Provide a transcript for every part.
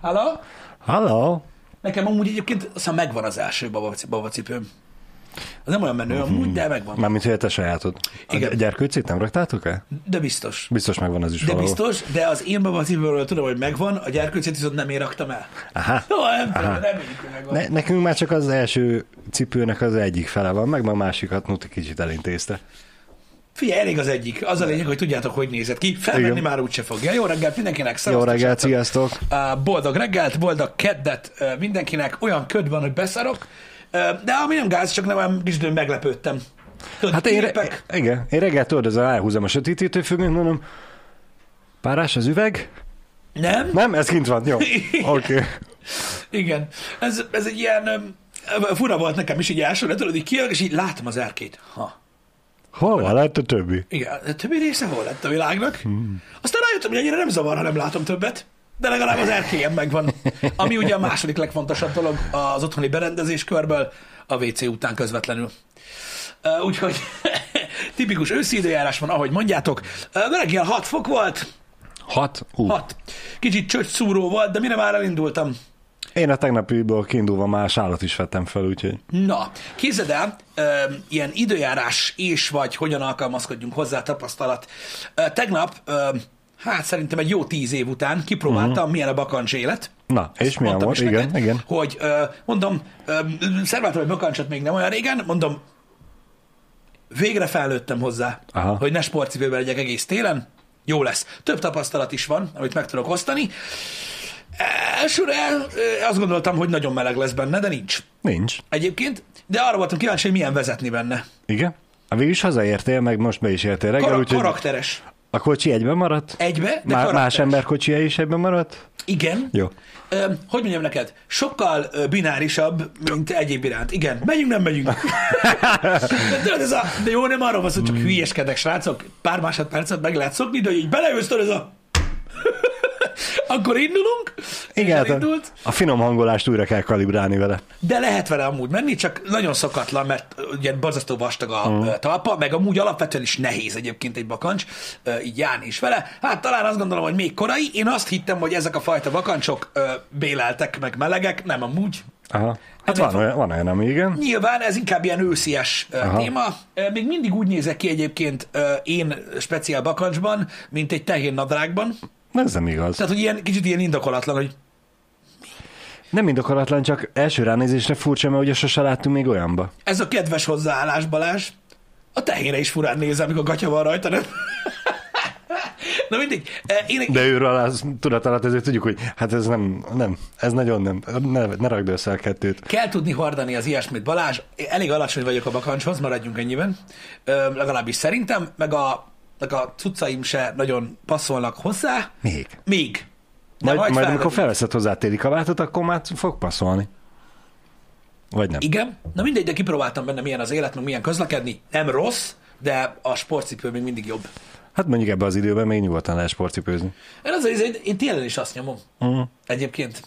Halló? Halló? Nekem amúgy egyébként aztán megvan az első babaci- babacipőm. Az nem olyan menő amúgy, de megvan. Mármint, hogy a te sajátod. Igen. A gyerkőcét nem raktátok el? De biztos. Biztos megvan az is De valahol. biztos, de az én babacipőről tudom, hogy megvan, a gyerkőcét viszont nem én raktam el. Aha. Jó, nem tudom, reméljük, hogy megvan. Ne, nekünk már csak az első cipőnek az egyik fele van, meg a másikat Nuti kicsit elintézte. Figyelj, elég az egyik. Az a lényeg, hogy tudjátok, hogy nézett ki. Felmenni Igen. már úgyse fogja. Jó reggelt mindenkinek. Jó szevasztok, reggelt, srácok. sziasztok! Boldog reggelt, boldog keddet mindenkinek. Olyan köd van, hogy beszarok. De ami nem gáz, csak nem olyan időn meglepődtem. Tudod, Hát én, képek, igen, én reggel tudod, ezzel elhúzom a sötétítő függönyt, mondom, párás az üveg? Nem? Nem, ez kint van, jó. Oké. Okay. Igen. Ez, ez egy ilyen fura volt nekem is így elsőre, tudod, így kijövök, és így látom az erkét. Ha. Hol van lett a többi? Igen, a többi része hol lett a világnak? Hmm. Aztán rájöttem, hogy ennyire nem zavar, ha nem látom többet, de legalább az erkélyem megvan. Ami ugye a második legfontosabb dolog az otthoni berendezés körből, a WC után közvetlenül. Úgyhogy tipikus őszi időjárás van, ahogy mondjátok. Reggel 6 fok volt, Hat? Ú. 6. Kicsit csöcs szúró volt, de mire már elindultam, Én a tegnapiból kiindulva már sálat is vettem fel, úgyhogy... Na, képzeld el, ö, ilyen időjárás és vagy hogyan alkalmazkodjunk hozzá tapasztalat. Ö, tegnap, ö, hát szerintem egy jó tíz év után kipróbáltam, uh-huh. milyen a bakancs élet. Na, és milyen Mondtam volt? is Igen, neked, igen. Hogy ö, mondom, szerváltam egy bakancsot még nem olyan régen, mondom, végre felnőttem hozzá, Aha. hogy ne sportcipőben legyek egész télen, jó lesz. Több tapasztalat is van, amit meg tudok osztani. Elsőre azt gondoltam, hogy nagyon meleg lesz benne, de nincs Nincs. egyébként, de arra voltam kíváncsi, hogy milyen vezetni benne. Igen? A végül is hazaértél, meg most be is értél reggel, Kar- úgyhogy karakteres. a kocsi egyben maradt? Egybe, de Má- más ember kocsija is egyben maradt? Igen. Jó. Ö, hogy mondjam neked, sokkal ö, binárisabb, mint egyéb iránt. Igen, megyünk, nem megyünk. de, tudod, ez a, de jó, nem arról van szó, csak hülyeskedek, srácok, pár másodpercet meg lehet szokni, de hogy így beleülsz, ez a... Akkor indulunk, Igen, hát a, finom hangolást újra kell kalibrálni vele. de lehet vele amúgy menni, csak nagyon szokatlan, mert ugye borzasztó vastag a uh. talpa, meg amúgy alapvetően is nehéz egyébként egy bakancs, így járni is vele. Hát talán azt gondolom, hogy még korai. Én azt hittem, hogy ezek a fajta bakancsok béleltek, meg melegek, nem amúgy. Aha. Hát Ezek van olyan, van olyan, ami igen. Nyilván ez inkább ilyen őszies Aha. téma. Még mindig úgy nézek ki egyébként én speciál bakancsban, mint egy tehén nadrágban. Ez nem igaz. Tehát, hogy ilyen, kicsit ilyen indokolatlan, hogy Nem indokolatlan, csak első ránézésre furcsa, mert ugye sose láttunk még olyanba. ez a kedves hozzáállás, Balázs. A tehénre is furán nézem, amikor gatya van rajta, nem? Na mindig. Én, De őről az tudat alatt ezért tudjuk, hogy hát ez nem, nem, ez nagyon nem, ne, ne rakd össze a kettőt. Kell tudni hordani az ilyesmit, Balázs. Elég alacsony vagyok a bakancshoz, maradjunk ennyiben. Ö, legalábbis szerintem, meg a, a cuccaim se nagyon passzolnak hozzá. Még. Még. De Majd, majd, majd amikor felveszed hozzá a téli kabátot, akkor már fog passzolni. Vagy nem. Igen. Na mindegy, de kipróbáltam benne, milyen az élet, meg milyen közlekedni. Nem rossz, de a sportcipő még mindig jobb. Hát mondjuk ebbe az időben még nyugodtan lehet sportcipőzni. Én, az, az, én télen is azt nyomom. Uh-huh. Egyébként.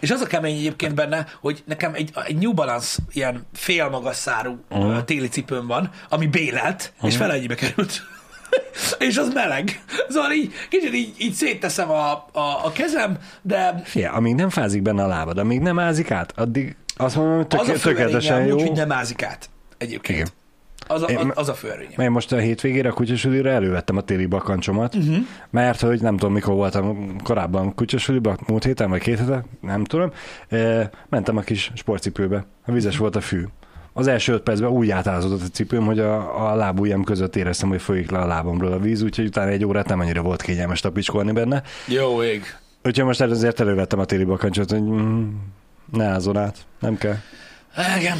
És az a kemény egyébként benne, hogy nekem egy, egy New Balance ilyen félmagas szárú uh-huh. téli cipőm van, ami bélelt, uh-huh. és fele ennyibe került. És az meleg. Szóval így, kicsit így, így szétteszem a, a, a kezem, de Fia, amíg nem fázik benne a lábad, amíg nem ázik át, addig azt mondom, hogy az a tök, tökéletesen jó. hogy nem ázik át. Egyébként. Igen. Az a, Én- az a fő erénye. Mert most a hétvégére a kutyasülire elővettem a téli bakancsomat, uh-huh. mert hogy nem tudom, mikor voltam korábban kutyasüliben, múlt héten vagy két hete, nem tudom, e, mentem a kis sportcipőbe, a vizes volt a fű. Az első öt percben úgy átázódott a cipőm, hogy a, a lábujjam között éreztem, hogy folyik le a lábamról a víz, úgyhogy utána egy órát nem annyira volt kényelmes tapicskolni benne. Jó ég. Úgyhogy most ezért elővettem a téli bakancsot, hogy mm, ne ázzon át, nem kell. Igen.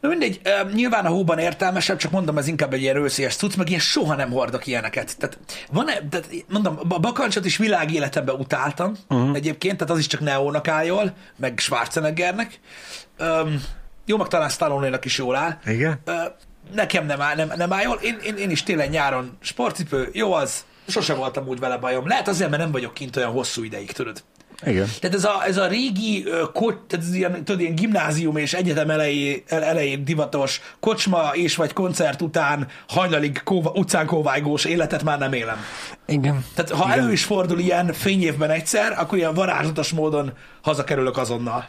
Na mindegy, nyilván a hóban értelmesebb, csak mondom, ez inkább egy ilyen őszélyes cucc, meg ilyen soha nem hordok ilyeneket. Tehát van-e, tehát mondom, a bakancsot is világéletemben utáltam uh-huh. egyébként, tehát az is csak Neónak áll jól, meg Schwarzeneggernek. Um, jó, meg talán Stallone-nak is jól áll. Igen? Nekem nem áll, nem, nem áll jól. Én, én, én is télen-nyáron sportcipő, jó az, sose voltam úgy vele bajom. Lehet azért, mert nem vagyok kint olyan hosszú ideig, tudod. Igen. Tehát ez a, ez a régi, ö, ko, tehát ez ilyen, tudod, ilyen gimnázium és egyetem elejé, el- elején divatos kocsma és vagy koncert után hajnalig kóva, utcán kóvájgós életet már nem élem. Igen. Tehát ha Igen. elő is fordul ilyen fényévben egyszer, akkor ilyen varázslatos módon hazakerülök azonnal.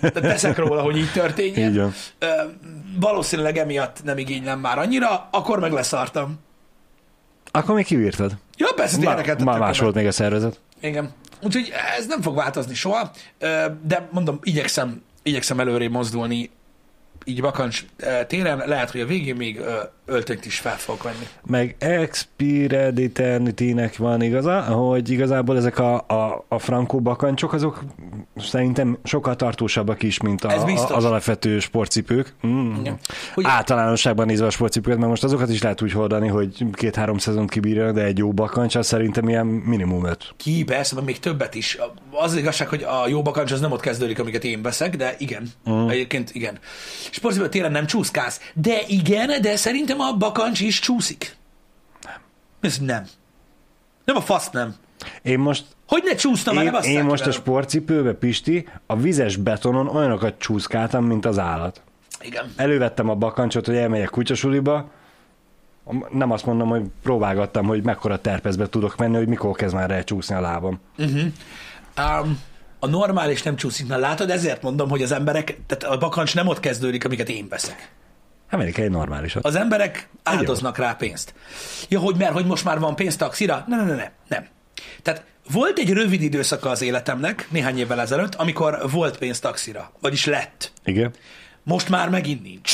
Tehát teszek róla, hogy így történjen. Ö, valószínűleg emiatt nem igénylem már annyira, akkor meg leszartam. Akkor még kivírtad. Ja, persze, tényleg már más volt még a szervezet. Igen. Úgyhogy ez nem fog változni soha, de mondom, igyekszem, igyekszem előré mozdulni így vakancs téren. Lehet, hogy a végén még öltönyt is fel fogok venni. Meg Expired Eternity-nek van igaza, hogy igazából ezek a, a, a frankó bakancsok, azok szerintem sokkal tartósabbak is, mint a, az alapvető sportcipők. Mm. Igen. Hogy- Általánosságban nézve a sportcipőket, mert most azokat is lehet úgy hordani, hogy két-három szezon kibírja, de egy jó bakancs, az szerintem ilyen minimum öt. Ki, persze, meg még többet is. Az, az igazság, hogy a jó bakancs az nem ott kezdődik, amiket én veszek, de igen. Uh. Egyébként igen. Sportszívben télen nem csúszkálsz. De igen, de szerintem a bakancs is csúszik. Nem. Ez nem. Nem a fasz nem. Én most Hogy ne csúszna már, én, basszák én most a velem. sportcipőbe, Pisti, a vizes betonon olyanokat csúszkáltam, mint az állat. Igen. Elővettem a bakancsot, hogy elmegyek kutyasuliba, nem azt mondom, hogy próbálgattam, hogy mekkora terpezbe tudok menni, hogy mikor kezd már elcsúszni a lábam. Um, a normális nem csúszik, na látod, ezért mondom, hogy az emberek, tehát a bakancs nem ott kezdődik, amiket én veszek. Egy normálisat. Az emberek áldoznak rá pénzt. Ja, hogy mert, hogy most már van pénz taxira? Nem, nem, nem, nem, nem. Tehát volt egy rövid időszaka az életemnek, néhány évvel ezelőtt, amikor volt pénz taxira, vagyis lett. Igen. Most már megint nincs.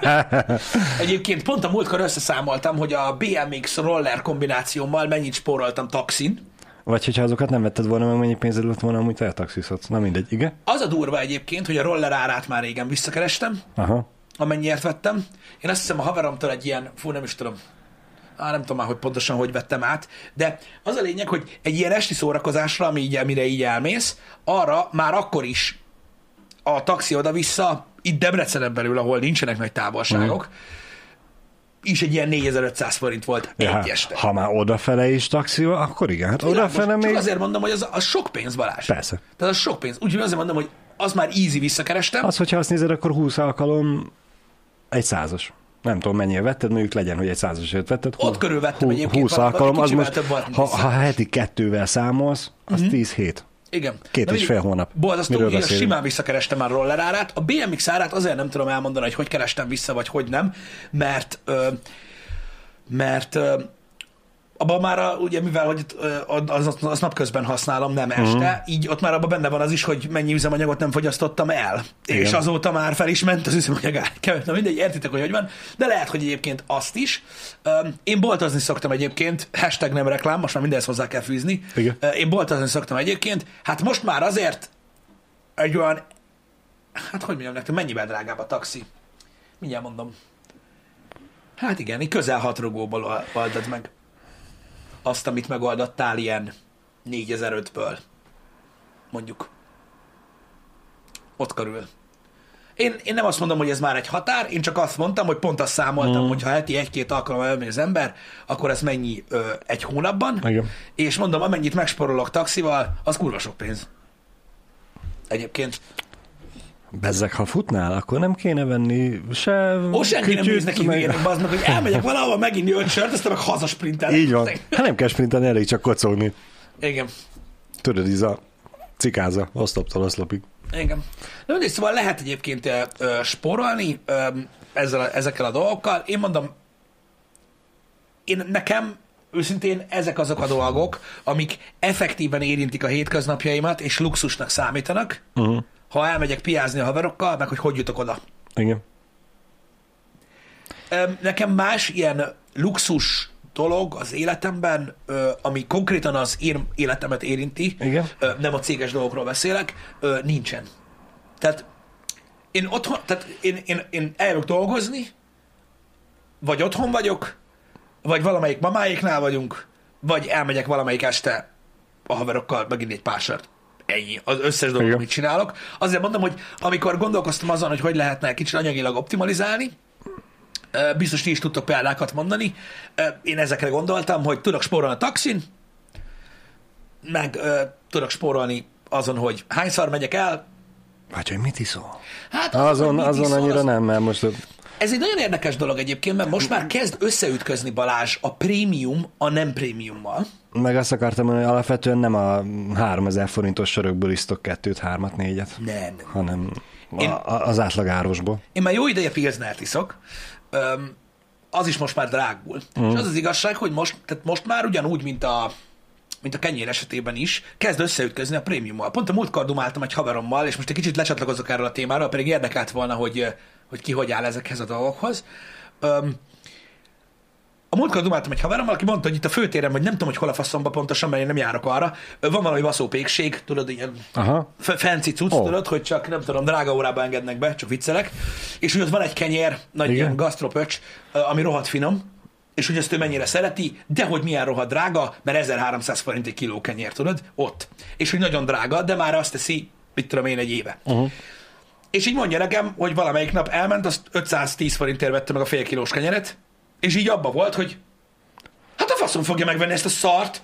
Egyébként pont a múltkor összeszámoltam, hogy a BMX roller kombinációmmal mennyit spóroltam taxin. Vagy hogyha azokat nem vetted volna, meg mennyi pénzed lett volna, amúgy eltaxizhatsz. Na mindegy, igen? Az a durva egyébként, hogy a roller árát már régen visszakerestem, Aha. Amennyiért vettem. Én azt hiszem a haveromtól egy ilyen, fú, nem is tudom, Á, nem tudom már, hogy pontosan hogy vettem át, de az a lényeg, hogy egy ilyen esti szórakozásra, ami így, amire így elmész, arra már akkor is a taxi oda-vissza, itt Debrecenen belül, ahol nincsenek nagy távolságok, is egy ilyen 4500 forint volt Ja, egy hát, este. ha már odafele is taxival, akkor igen. Hát odafele Csak még... azért mondom, hogy az, az sok pénz, Balázs. Persze. Tehát az sok pénz. Úgyhogy azért mondom, hogy az már easy visszakerestem. Az, hogyha azt nézed, akkor 20 alkalom egy százas. Nem tudom, mennyire vetted, mondjuk legyen, hogy egy százasért vetted. Ott körül vettem Hú- egyébként 20 valahol, alkalom, az most, ha, ha heti kettővel számolsz, az 10 hét. Igen. Két Na és fél hónap. Borzasztó, én simán visszakerestem már roller árát. A BMX árát azért nem tudom elmondani, hogy hogy kerestem vissza, vagy hogy nem, mert ö, mert ö, abban már, a, ugye mivel, hogy az, az, az napközben használom, nem este, Mhm. uh-huh. így ott már abban benne van az is, hogy mennyi üzemanyagot nem fogyasztottam el. Igen. És azóta már fel is ment az üzemanyag ár. Kevés- Na mindegy, értitek, hogy hogy van, de lehet, hogy egyébként azt is. Én boltozni szoktam egyébként, hashtag nem reklám, most már mindenhez hozzá kell fűzni. Igen. Én boltozni szoktam egyébként, hát most már azért egy olyan, hát hogy mondjam nektek, mennyivel drágább a taxi? Mindjárt mondom. Hát igen, így közel hat rugóból oldod meg azt, amit megoldottál ilyen 4005-ből. Mondjuk. Ott körül. Én, én nem azt mondom, hogy ez már egy határ, én csak azt mondtam, hogy pont azt számoltam, mm. hogy ha heti egy-két alkalommal elmegy az ember, akkor ez mennyi ö, egy hónapban. Igen. És mondom, amennyit megsporolok taxival, az kurva sok pénz. Egyébként. Bezzek, ha futnál, akkor nem kéne venni se Ó, senki nem kütyűt, néz neki meg- bazd meg, hogy elmegyek valahova, megint öt sört, aztán meg hazasprintelek. Így van. Hát nem kell sprinteni, elég csak kocogni. Igen. Tudod, ez a cikáza, oszloptól oszlopig. Igen. Na mindegy, szóval lehet egyébként ö, ö, spórolni ö, ezzel, a- ezekkel a dolgokkal. Én mondom, én nekem őszintén ezek azok a dolgok, amik effektíven érintik a hétköznapjaimat, és luxusnak számítanak, Uh-huh. Ha elmegyek piázni a haverokkal, meg hogy hogy jutok oda. Igen. Nekem más ilyen luxus dolog az életemben, ami konkrétan az én életemet érinti, Igen. nem a céges dolgokról beszélek, nincsen. Tehát én otthon, tehát én, én, én eljövök dolgozni, vagy otthon vagyok, vagy valamelyik mamáéknál vagyunk, vagy elmegyek valamelyik este a haverokkal megint egy pár sört. Ennyi. Az összes dolog, amit csinálok. Azért mondom, hogy amikor gondolkoztam azon, hogy hogy lehetne kicsit anyagilag optimalizálni, Biztos ti is tudtok példákat mondani. Én ezekre gondoltam, hogy tudok spórolni a taxin, meg tudok spórolni azon, hogy hányszor megyek el. Vagy hogy mit iszol? Hát Azon, mit azon iszol, annyira az- nem, mert most Ez egy nagyon érdekes dolog egyébként, mert most már kezd összeütközni Balázs a prémium a nem prémiummal. meg azt akartam mondani, hogy alapvetően nem a 3000 forintos sörökből isztok kettőt, hármat, négyet, Nem. hanem Én- a, az átlag árosból. Én már jó ideje pilznert iszok, Öm, az is most már drágul. Mm. És az az igazság, hogy most, tehát most már ugyanúgy, mint a mint a kenyér esetében is, kezd összeütközni a prémiummal. Pont a múltkor dumáltam egy haverommal, és most egy kicsit lecsatlakozok erről a témáról, pedig érdekelt volna, hogy, hogy ki hogy áll ezekhez a dolgokhoz. Öm, a múltkor dumáltam egy haverommal, aki mondta, hogy itt a főtéren, vagy nem tudom, hogy hol a faszomba pontosan, mert én nem járok arra, van valami vaszópékség, tudod, ilyen Aha. Fancy cucc, oh. tudod, hogy csak nem tudom, drága órába engednek be, csak viccelek. És hogy ott van egy kenyér, nagy Igen. ilyen gasztropöcs, ami rohadt finom, és hogy ezt ő mennyire szereti, de hogy milyen rohadt drága, mert 1300 forint egy kiló kenyér, tudod, ott. És hogy nagyon drága, de már azt teszi, mit tudom én, egy éve. Uh-huh. És így mondja nekem, hogy valamelyik nap elment, azt 510 forintért vette meg a fél kilós kenyeret, és így abba volt, hogy hát a faszom fogja megvenni ezt a szart,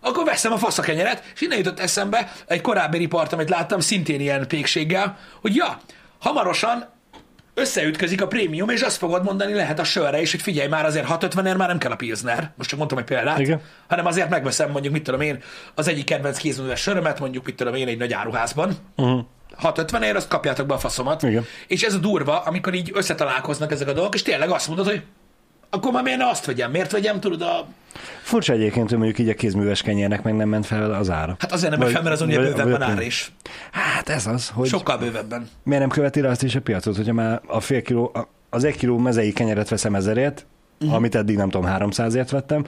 akkor veszem a fasz a kenyeret, és innen jutott eszembe egy korábbi ripart, amit láttam, szintén ilyen pékséggel, hogy ja, hamarosan összeütközik a prémium, és azt fogod mondani lehet a sörre is, hogy figyelj már, azért 650 ér már nem kell a pilsner, most csak mondtam egy példát, Igen. hanem azért megveszem mondjuk, mit tudom én, az egyik kedvenc kézműves sörömet, mondjuk, mit tudom én, egy nagy áruházban, Uh-huh. 650 ér, azt kapjátok be a faszomat. Igen. És ez a durva, amikor így összetalálkoznak ezek a dolgok, és tényleg azt mondod, hogy akkor már miért ne azt vegyem? Miért vegyem, tudod, a... Furcsa egyébként, hogy mondjuk így a kézműves kenyérnek meg nem ment fel az ára. Hát azért nem megy fel, mert azon vagy- bővebben ára is. Hát ez az, hogy Sokkal bővebben. miért nem követi rá azt is a piacot, hogyha már a fél kiló, az egy kiló mezei kenyeret veszem ezerért, uh-huh. amit eddig nem tudom 300-ért vettem,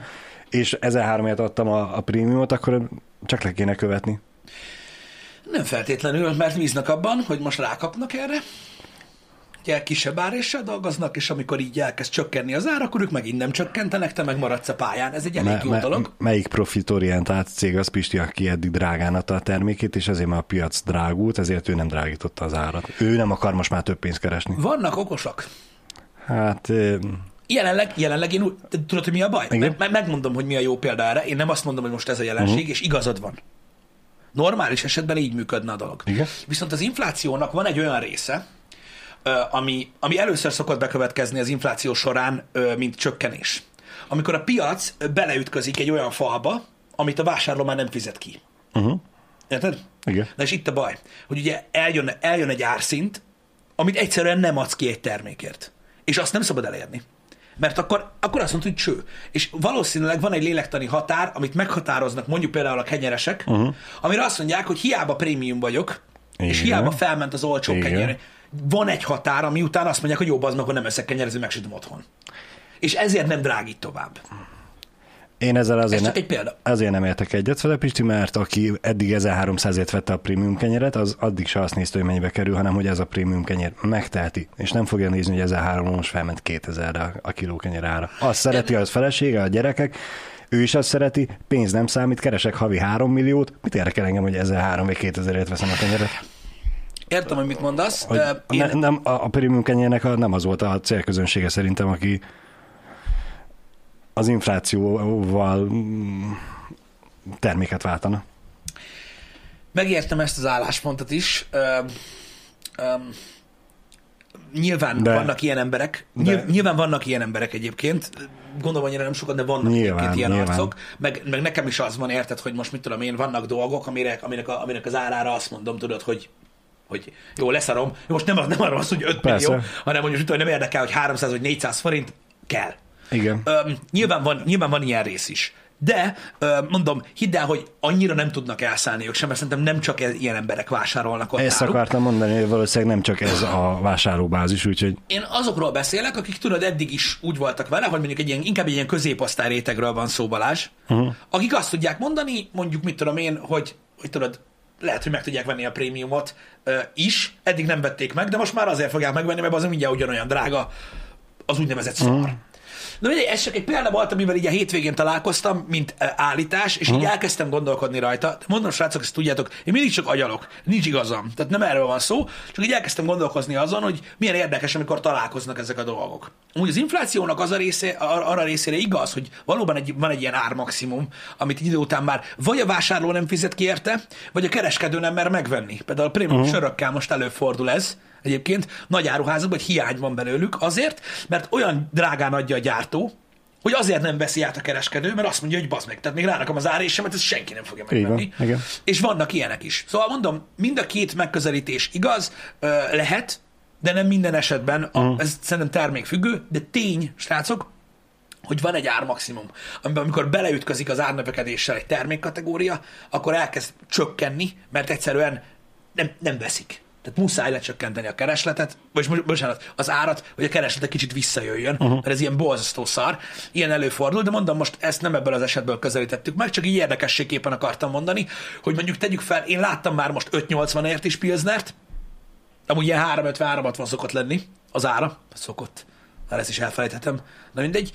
és 1003-ért adtam a, a prémiumot, akkor csak le kéne követni. Nem feltétlenül, mert bíznak abban, hogy most rákapnak erre. Ugye kisebb áréssel dolgoznak, és amikor így elkezd csökkenni az ár, akkor ők megint nem csökkentenek, te meg maradsz a pályán. Ez egy elég Me- jó me- dolog. melyik profitorientált cég az Pisti, aki eddig drágán adta a termékét, és ezért már a piac drágult, ezért ő nem drágította az árat. Ő nem akar most már több pénzt keresni. Vannak okosak. Hát Jelenleg, jelenleg én úgy, tudod, hogy mi a baj? Meg, megmondom, hogy mi a jó példa erre. Én nem azt mondom, hogy most ez a jelenség, uh-huh. és igazad van. Normális esetben így működne a dolog. Igen. Viszont az inflációnak van egy olyan része, ami, ami először szokott bekövetkezni az infláció során, mint csökkenés. Amikor a piac beleütközik egy olyan falba, amit a vásárló már nem fizet ki. uh-huh. Érted? igen. Na és itt a baj, hogy ugye eljön, eljön egy árszint, amit egyszerűen nem adsz ki egy termékért. És azt nem szabad elérni. Mert akkor, akkor azt mondod, hogy cső. És valószínűleg van egy lélektani határ, amit meghatároznak mondjuk például a kenyeresek, uh-huh. amire azt mondják, hogy hiába prémium vagyok, és Igen. hiába felment az olcsó Igen. kenyér, van egy határ, ami után azt mondják, hogy jobb az, meg, akkor nem eszek kenyerezni, megsütöm otthon. És ezért nem drágít tovább. Én ezzel azért, Ez csak ne, egy példa. azért nem értek egyet vele, Pisti, mert aki eddig 1300-ért vette a prémium kenyeret, az addig se azt nézte, hogy mennyibe kerül, hanem hogy ez a prémium kenyer megteheti. És nem fogja nézni, hogy 1300 most felment 2000-re a kiló kenyer ára. Azt szereti az felesége, a gyerekek, ő is azt szereti, pénz nem számít, keresek havi 3 milliót, mit érdekel engem, hogy 1003 vagy 2000-ért veszem a kenyeret? Értem, hogy mit mondasz. Hogy Ö, ne, nem, a, a prémium kenyérnek a, nem az volt a célközönsége szerintem, aki az inflációval mm, terméket váltana. Megértem ezt az álláspontot is. Ö, ö, nyilván de, vannak ilyen emberek. de- Nyilván, vannak ilyen emberek egyébként. Gondolom annyira nem sokan, de vannak Nyilván, egyébként ilyen nyilván. arcok. Meg, meg, nekem is az van, érted, hogy most mit tudom én, vannak dolgok, amire, aminek, a, aminek az árára azt mondom, tudod, hogy hogy jó, leszarom. Most nem, nem arról az, hogy 5 Persze. millió, hanem mondjuk, hogy nem érdekel, hogy 300 vagy 400 forint kell. Igen. Öm, nyilván, van, nyilván van ilyen rész is. De mondom, hidd el, hogy annyira nem tudnak elszállni ők sem, mert szerintem nem csak e- ilyen emberek vásárolnak ott Ezt náluk. akartam mondani, hogy valószínűleg nem csak ez a vásárlóbázis, úgyhogy Én azokról beszélek, akik tudod, eddig is úgy voltak vele, hogy mondjuk egy ilyen, inkább egy ilyen középosztály rétegről van szó, Balázs, uh-huh. akik azt tudják mondani, mondjuk mit tudom én, hogy, hogy tudod, lehet, hogy meg tudják venni a prémiumot ö, is, eddig nem vették meg, de most már azért fogják megvenni, mert az mindjárt ugyanolyan drága az úgynevezett szar. Uh-huh. Na mindegy, ez csak egy példa volt, amivel így a hétvégén találkoztam, mint uh, állítás, és így elkezdtem gondolkodni rajta. Mondom, srácok, ezt tudjátok, én mindig csak agyalok, nincs igazam. Tehát nem erről van szó, csak így elkezdtem gondolkozni azon, hogy milyen érdekes, amikor találkoznak ezek a dolgok. Úgy az inflációnak az a része, ar- arra részére igaz, hogy valóban egy, van egy ilyen ármaximum, amit idő után már vagy a vásárló nem fizet ki érte, vagy a kereskedő nem mer megvenni. Például a prémium uh-huh. sörökkel most előfordul ez, egyébként nagy áruházakban, hogy hiány van belőlük azért, mert olyan drágán adja a gyártó, hogy azért nem veszi át a kereskedő, mert azt mondja, hogy bazd meg, tehát még rárakom az árésemet, ezt senki nem fogja megvenni. igen. És vannak ilyenek is. Szóval mondom, mind a két megközelítés igaz, lehet, de nem minden esetben, a, Mhm. ez szerintem termékfüggő, de tény, srácok, hogy van egy ármaximum, amiben amikor beleütközik az árnövekedéssel egy termékkategória, akkor elkezd csökkenni, mert egyszerűen nem, nem veszik. Tehát muszáj lecsökkenteni a keresletet, vagy bocsánat, az árat, hogy a kereslet egy kicsit visszajöjjön, uh-huh. mert ez ilyen borzasztó szar. Ilyen előfordul, de mondom, most ezt nem ebből az esetből közelítettük meg, csak így érdekességképpen akartam mondani, hogy mondjuk tegyük fel, én láttam már most 580-ért is Pilznert, amúgy ilyen 350-360 szokott lenni az ára, szokott, már ezt is elfelejthetem, na mindegy.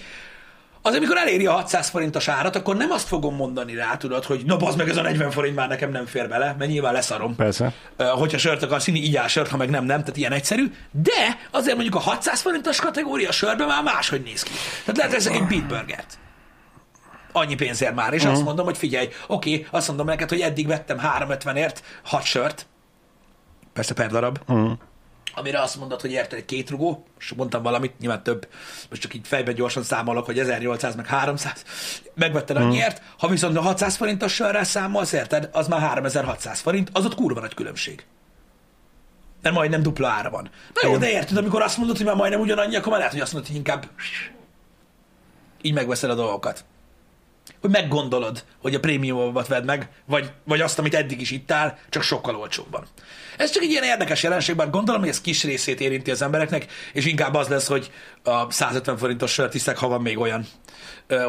Az, amikor eléri a 600 forintos árat, akkor nem azt fogom mondani rá, tudod, hogy na bazd meg, ez a 40 forint már nekem nem fér bele, mert nyilván leszarom. Persze. Hogyha sört akarsz inni, így áll sört, ha meg nem, nem, tehát ilyen egyszerű. De azért mondjuk a 600 forintos kategória sörben már máshogy néz ki. Tehát lehet veszek egy Beat Burgert. Annyi pénzért már, és azt mondom, hogy figyelj, oké, azt mondom neked, hogy eddig vettem 350-ért 6 sört, persze per darab, amire azt mondod, hogy érted egy két rugó, és mondtam valamit, nyilván több, most csak így fejben gyorsan számolok, hogy 1800 meg 300, megvetted annyiért, ha viszont a 600 forintos sörrel számolsz, érted, az már 3600 forint, az ott kurva nagy különbség. Mert majdnem dupla ára van. Na jó, de érted, amikor azt mondod, hogy már majdnem ugyanannyi, akkor már lehet, hogy azt mondod, hogy inkább így megveszed a dolgokat. Hogy meggondolod, hogy a prémiumot vedd meg, vagy, vagy azt, amit eddig is ittál, csak sokkal olcsóbban. Ez csak egy ilyen érdekes jelenség, bár gondolom, hogy ez kis részét érinti az embereknek, és inkább az lesz, hogy a 150 forintos sört iszek, ha van még olyan,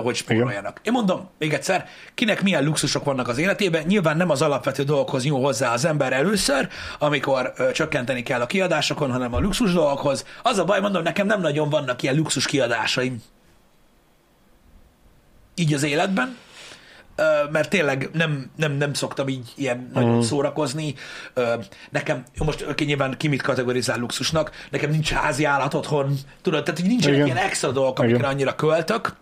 hogy spóroljanak. Én mondom, még egyszer, kinek milyen luxusok vannak az életében, nyilván nem az alapvető dolgokhoz nyúl hozzá az ember először, amikor csökkenteni kell a kiadásokon, hanem a luxus dolgokhoz. Az a baj, mondom, nekem nem nagyon vannak ilyen luxus kiadásaim így az életben, mert tényleg nem, nem, nem szoktam így ilyen nagyon szórakozni. Nekem, jó, most oké, nyilván ki mit kategorizál luxusnak, nekem nincs házi állat otthon, tudod, tehát nincsenek Igen. ilyen extra dolgok, amikre Igen. annyira költök.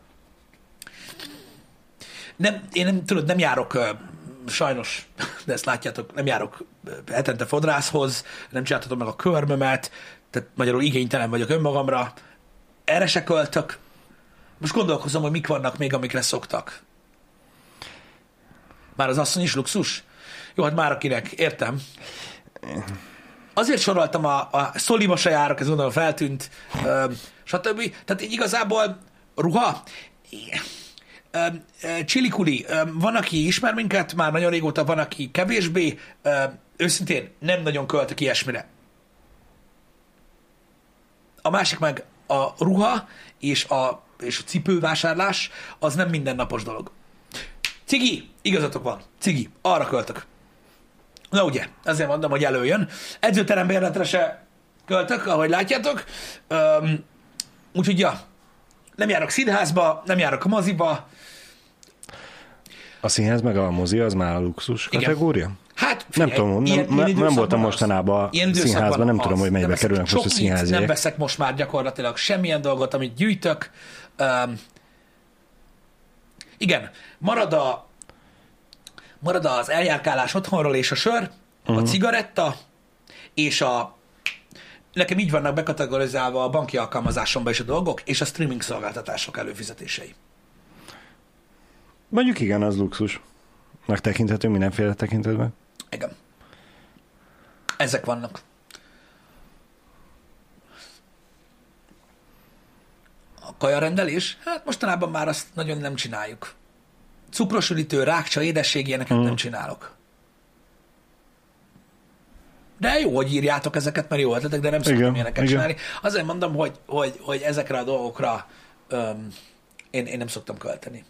Nem, én nem, tudod, nem járok sajnos, de ezt látjátok, nem járok hetente fodrászhoz, nem csináltatom meg a körmömet, tehát magyarul igénytelen vagyok önmagamra, erre se költök. Most gondolkozom, hogy mik vannak még, amikre szoktak. Már az asszony is luxus? Jó, hát már akinek, értem. Azért soroltam a, a szoliba se járok, ez gondolom feltűnt, ö, stb. Tehát így igazából ruha, ö, ö, csilikuli, ö, van, aki ismer minket, már nagyon régóta van, aki kevésbé, ö, őszintén nem nagyon költök ilyesmire. A másik meg a ruha és a, és a cipővásárlás, az nem mindennapos dolog. Cigi, igazatok van, cigi, arra költök. Na ugye, ezért mondom, hogy előjön. Edzőterembérletre se költök, ahogy látjátok. Öm, úgyhogy, ja, nem járok színházba, nem járok a moziba. A színház meg a mozi az már a luxus Igen. kategória? Hát, Nem tudom, nem- ilyen- nem- ilyen nem időszakban voltam mostanában színházban, nem az. tudom, hogy veszek kerülnek most a csokit, színháziak. Nem veszek most már gyakorlatilag semmilyen dolgot, amit gyűjtök. Um, igen, marad a marad az eljárkálás otthonról és a sör, Mhm. uh-huh. a cigaretta, és a nekem így vannak bekategorizálva a banki alkalmazásomban is a dolgok, és a streaming szolgáltatások előfizetései. Mondjuk igen, az luxus. Megtekinthető mindenféle tekintetben. Igen. Ezek vannak. Kajarendelés? Hát mostanában már azt nagyon nem csináljuk. Cukrosülítő, rákcsa, édesség, ilyeneket Mhm. nem csinálok. De jó, hogy írjátok ezeket, mert jó ötletek, de nem szoktam Igen, ilyeneket igen. csinálni. Azért mondom, hogy, hogy, hogy ezekre a dolgokra öm, én, én nem szoktam költeni.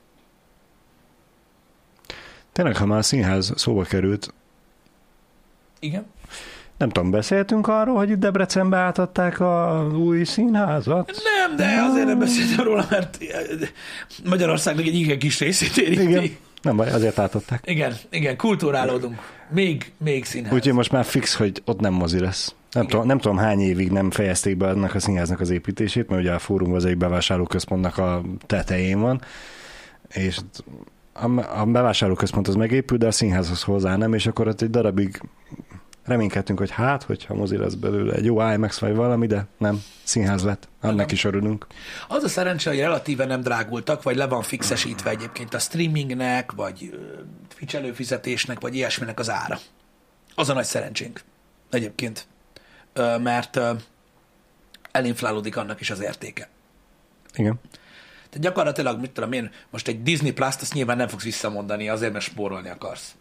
Tényleg, ha már a színház szóba került, Igen? Nem tudom, beszéltünk arról, hogy itt Debrecenbe átadták a új színházat? Nem, de azért nem beszéltem róla, mert Magyarországnak egy igen kis részét érinti. Igen. Nem baj, azért átadták. Igen, igen, kulturálódunk. Még, még színház. Úgyhogy most már fix, hogy ott nem mozi lesz. Nem, tudom, nem tudom, hány évig nem fejezték be annak a színháznak az építését, mert ugye a fórum az egy bevásárlóközpontnak a tetején van, és a bevásárlóközpont az megépül, de a színházhoz hozzá nem, és akkor ott egy darabig reménykedtünk, hogy hát, hogyha mozi lesz belőle egy jó IMAX vagy valami, de nem, színház lett. Annak is örülünk. Az a szerencse, hogy relatíve nem drágultak, vagy le van fixesítve egyébként a streamingnek, vagy Twitch előfizetésnek, vagy ilyesminek az ára. Az a nagy szerencsénk egyébként, mert elinflálódik annak is az értéke. Igen. Tehát gyakorlatilag, mit tudom én, most egy Disney Plus-t azt nyilván nem fogsz visszamondani, azért, mert spórolni akarsz.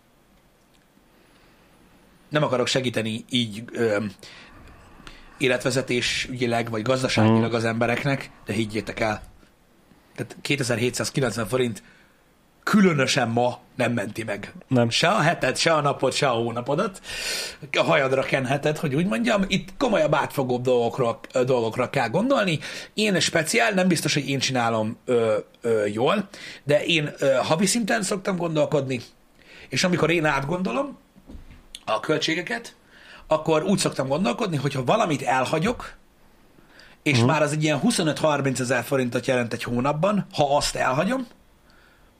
Nem akarok segíteni így ö, életvezetés ügyileg, vagy gazdaságilag az embereknek, de higgyétek el, tehát 2790 forint különösen ma nem menti meg. Nem. Se a heted, se a napot, se a hónapodat. A hajadra kenheted, hogy úgy mondjam. Itt komolyabb átfogóbb dolgokra, dolgokra kell gondolni. Én speciál, nem biztos, hogy én csinálom ö, ö, jól, de én ö, havi szinten szoktam gondolkodni, és amikor én átgondolom a költségeket, akkor úgy szoktam gondolkodni, hogy ha valamit elhagyok, és uh-huh. már az egy ilyen 25-30 ezer forintot jelent egy hónapban, ha azt elhagyom,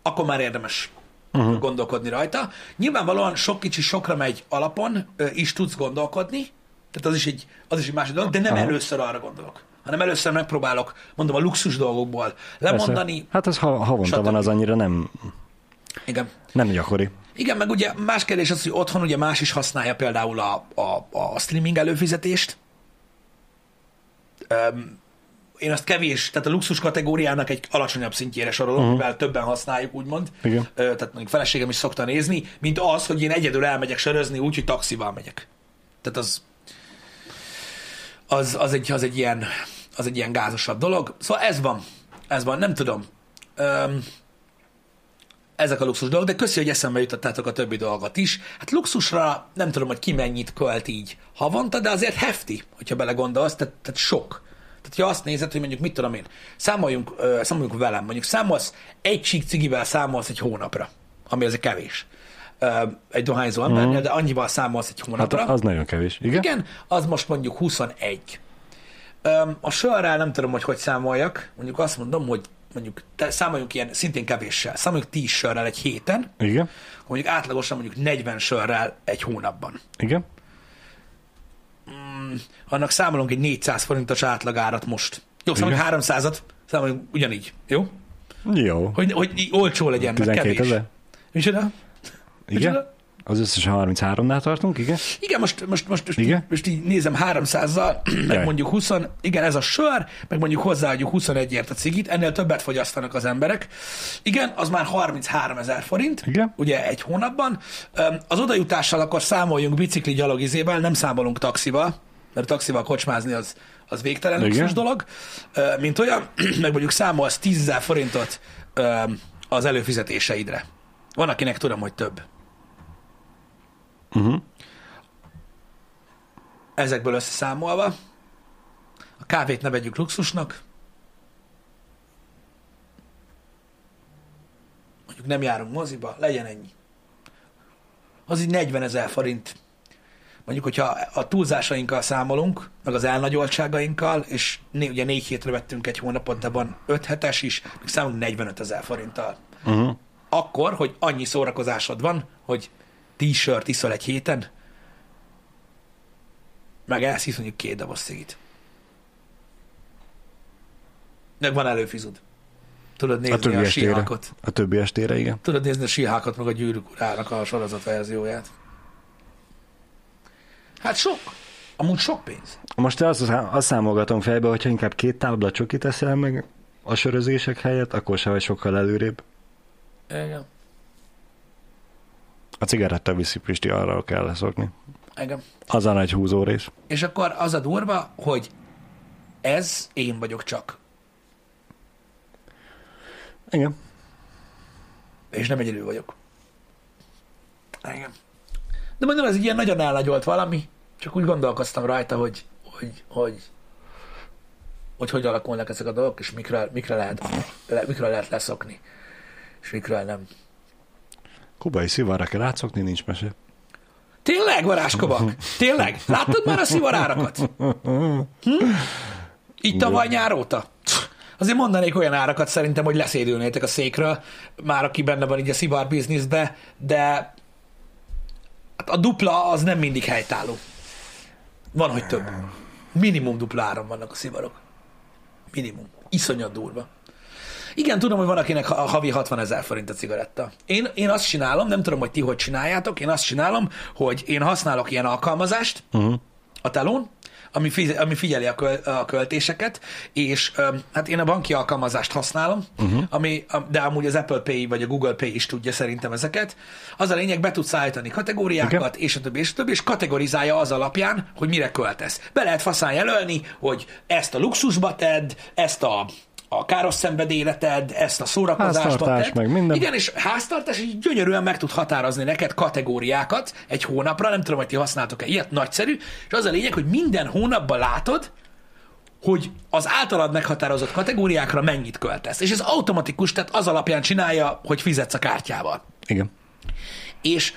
akkor már érdemes uh-huh. gondolkodni rajta. Nyilvánvalóan sok kicsi sokra megy alapon, is tudsz gondolkodni, tehát az is egy, az is egy másik dolog, de nem uh-huh. először arra gondolok hanem először megpróbálok, mondom, a luxus dolgokból lemondani. Persze. Hát ez ha, havonta stb. van, az annyira nem, Igen. nem gyakori. Igen, meg ugye más kérdés az, hogy otthon ugye más is használja például a, a, a streaming előfizetést. Um, én azt kevés, tehát a luxus kategóriának egy alacsonyabb szintjére sorolom, uh-huh. mivel többen használjuk, úgymond. Igen. Tehát mondjuk feleségem is szokta nézni, mint az, hogy én egyedül elmegyek sörözni úgy, hogy taxival megyek. Tehát az, az, az, egy, az, egy ilyen, az egy ilyen gázosabb dolog. Szóval ez van. Ez van, nem tudom. Um, ezek a luxus dolgok, de köszi, hogy eszembe jutottátok a többi dolgot is. Hát luxusra nem tudom, hogy ki mennyit költ így havonta, de azért hefti, hogyha belegondolsz, tehát, tehát sok. Tehát, ha azt nézed, hogy mondjuk mit tudom én, számoljunk, uh, számoljunk velem, mondjuk számolsz egy csík cigivel számolsz egy hónapra, ami azért kevés. Uh, egy dohányzó embernél, mm. de annyival számolsz egy hónapra. Hát az nagyon kevés. Igen? Igen, az most mondjuk 21. Um, a sörrel nem tudom, hogy hogy számoljak. Mondjuk azt mondom, hogy mondjuk te, számoljunk ilyen szintén kevéssel. Számoljunk 10 sörrel egy héten. Igen. Mondjuk átlagosan mondjuk 40 sörrel egy hónapban. Igen mm, annak számolunk egy 400 forintos átlagárat most. Jó, számolunk 300-at, számolunk ugyanígy, jó? Jó. Hogy, hogy olcsó legyen, meg kevés. Ezer? Micsoda? Igen? Micsoda? Az összesen 33-nál tartunk, igen? Igen, most, most, most, most, igen? most így nézem 300-zal, meg mondjuk 20, igen, ez a sör, meg mondjuk hozzáadjuk 21-ért a cigit, ennél többet fogyasztanak az emberek. Igen, az már 33 ezer forint, igen? ugye egy hónapban. Az odajutással akkor számoljunk bicikli gyalogizével, nem számolunk taxival, mert taxival kocsmázni az, az végtelen luxus dolog, mint olyan, meg mondjuk számolsz 10 ezer forintot az előfizetéseidre. Van, akinek tudom, hogy több. Uh-huh. Ezekből összeszámolva, a kávét ne vegyük luxusnak, mondjuk nem járunk moziba, legyen ennyi. Az így 40 ezer forint. Mondjuk, hogyha a túlzásainkkal számolunk, meg az elnagyoltságainkkal, és né, ugye négy hétre vettünk egy hónapot, de van öt hetes is, még számolunk 45 ezer forinttal. Uh-huh. Akkor, hogy annyi szórakozásod van, hogy t-shirt iszol egy héten, meg elszísz mondjuk két doboz szigit. Meg van előfizud. Tudod nézni a, többi a síhákot. A többi estére, igen. Tudod nézni a síhákot, meg a gyűrűk urának a sorozat verzióját. Hát sok. Amúgy sok pénz. Most azt, azt számolgatom fejbe, hogyha inkább két tábla csokit eszel meg a sörözések helyett, akkor se vagy sokkal előrébb. Igen. A cigaretta viszi Pisti, arra kell leszokni. Igen. Az a nagy húzó rész. És akkor az a durva, hogy ez én vagyok csak. Igen. És nem egyedül vagyok. Igen. De mondom, ez egy ilyen nagyon elnagyolt valami, Csak úgy gondolkoztam rajta, hogy hogy, hogy, hogy, hogy alakulnak ezek a dolgok, és mikre, mikre, lehet, le, mikre lehet leszokni, és mikre nem. Kubai szivarra kell átszokni, nincs mese. Tényleg, varázskobak? Tényleg? Láttad már a szivarárakat? Hm? Így tavaly nyár óta? Azért mondanék olyan árakat szerintem, hogy leszédülnétek a székről, már aki benne van így a szivar bizniszbe, de hát a dupla az nem mindig helytálló. Van, hogy több. Minimum dupla áram vannak a szivarok. Minimum. Iszonyat durva. Igen, tudom, hogy van, akinek a havi 60 ezer forint a cigaretta. Én, én azt csinálom, nem tudom, hogy ti hogy csináljátok, én azt csinálom, hogy én használok ilyen alkalmazást uh-huh. a telón, ami, fiz, ami figyeli a, köl, a költéseket, és um, hát én a banki alkalmazást használom, uh-huh. ami, de amúgy az Apple Pay vagy a Google Pay is tudja szerintem ezeket. Az a lényeg, be tudsz állítani kategóriákat, okay. és a többi, és a többi, és kategorizálja az alapján, hogy mire költesz. Be lehet faszán jelölni, hogy ezt a luxusba tedd, ezt a a káros szenvedéleted, ezt a szórakozásba tett. meg minden. Igen, és háztartás így gyönyörűen meg tud határozni neked kategóriákat egy hónapra, nem tudom, hogy ti használtok-e ilyet, nagyszerű, és az a lényeg, hogy minden hónapban látod, hogy az általad meghatározott kategóriákra mennyit költesz. És ez automatikus, tehát az alapján csinálja, hogy fizetsz a kártyával. Igen. És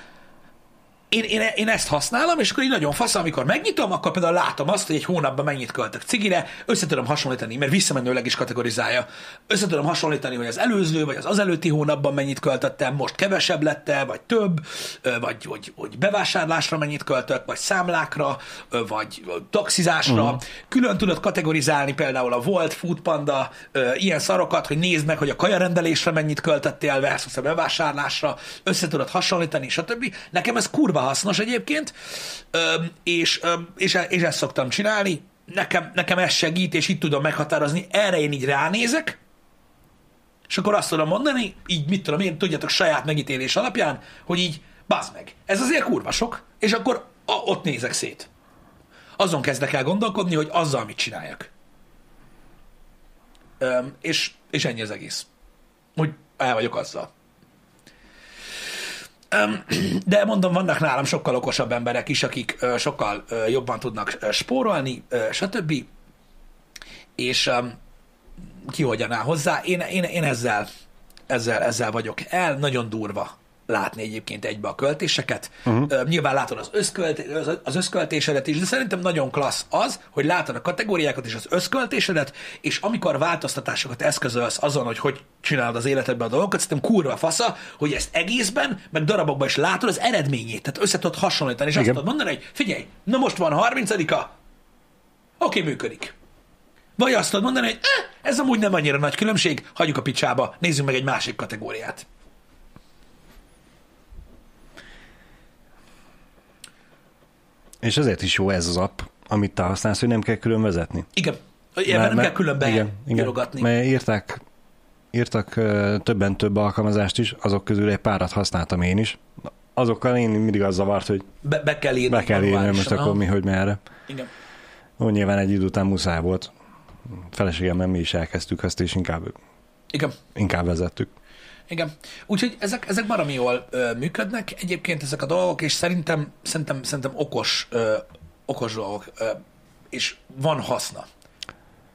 én, én, én ezt használom, és akkor így nagyon fasz, amikor megnyitom, akkor például látom azt, hogy egy hónapban mennyit költök cigire, össze tudom hasonlítani, mert visszamenőleg is kategorizálja. Össze tudom hasonlítani, hogy az előző, vagy az az előtti hónapban mennyit költöttem, most kevesebb lett vagy több, vagy hogy, hogy bevásárlásra mennyit költök, vagy számlákra, vagy taxizásra. Uh-huh. Külön tudod kategorizálni például a Volt, Foodpanda, ilyen szarokat, hogy nézd meg, hogy a kajarendelésre mennyit költöttél versus a bevásárlásra, össze tudod hasonlítani, stb. Nekem ez kurva hasznos egyébként, és, és, és ezt szoktam csinálni. Nekem, nekem ez segít, és itt tudom meghatározni, erre én így ránézek, és akkor azt tudom mondani, így mit tudom én, tudjátok, saját megítélés alapján, hogy így, bazd meg, ez azért kurva sok, és akkor a, ott nézek szét. Azon kezdek el gondolkodni, hogy azzal mit csináljak. Öm, és, és ennyi az egész. Hogy el vagyok azzal. De mondom, vannak nálam sokkal okosabb emberek is, akik sokkal jobban tudnak spórolni, stb. És ki hogyan áll hozzá. Én, én, én ezzel, ezzel, ezzel vagyok el, nagyon durva látni egyébként egybe a költéseket. Uh-huh. Nyilván látod az, összkölt, az összköltésedet is, de szerintem nagyon klassz az, hogy látod a kategóriákat és az összköltésedet, és amikor változtatásokat eszközölsz azon, hogy hogy csinálod az életedben a dolgokat, szerintem kurva fasza, hogy ezt egészben, meg darabokban is látod az eredményét, tehát össze tudod hasonlítani, és Igen. azt tudod mondani, hogy figyelj, na most van 30-a, oké, működik. Vagy azt tudod mondani, hogy eh, ez amúgy nem annyira nagy különbség, hagyjuk a picsába, nézzünk meg egy másik kategóriát. És ezért is jó ez az app, amit te használsz, hogy nem kell külön vezetni. Igen. Ebben nem mert, kell külön beírogatni. Mert írták, írtak többen több alkalmazást is, azok közül egy párat használtam én is. Azokkal én mindig az zavart, hogy be, be kell írni. Be kell írni, most akkor mi, hogy merre. Igen. Ó, nyilván egy idő után muszáj volt. Feleségemmel mi is elkezdtük ezt, és inkább, Igen. inkább vezettük. Igen. Úgyhogy ezek, ezek baromi jól ö, működnek egyébként ezek a dolgok, és szerintem, szerintem, szerintem okos, ö, okos dolgok, ö, és van haszna.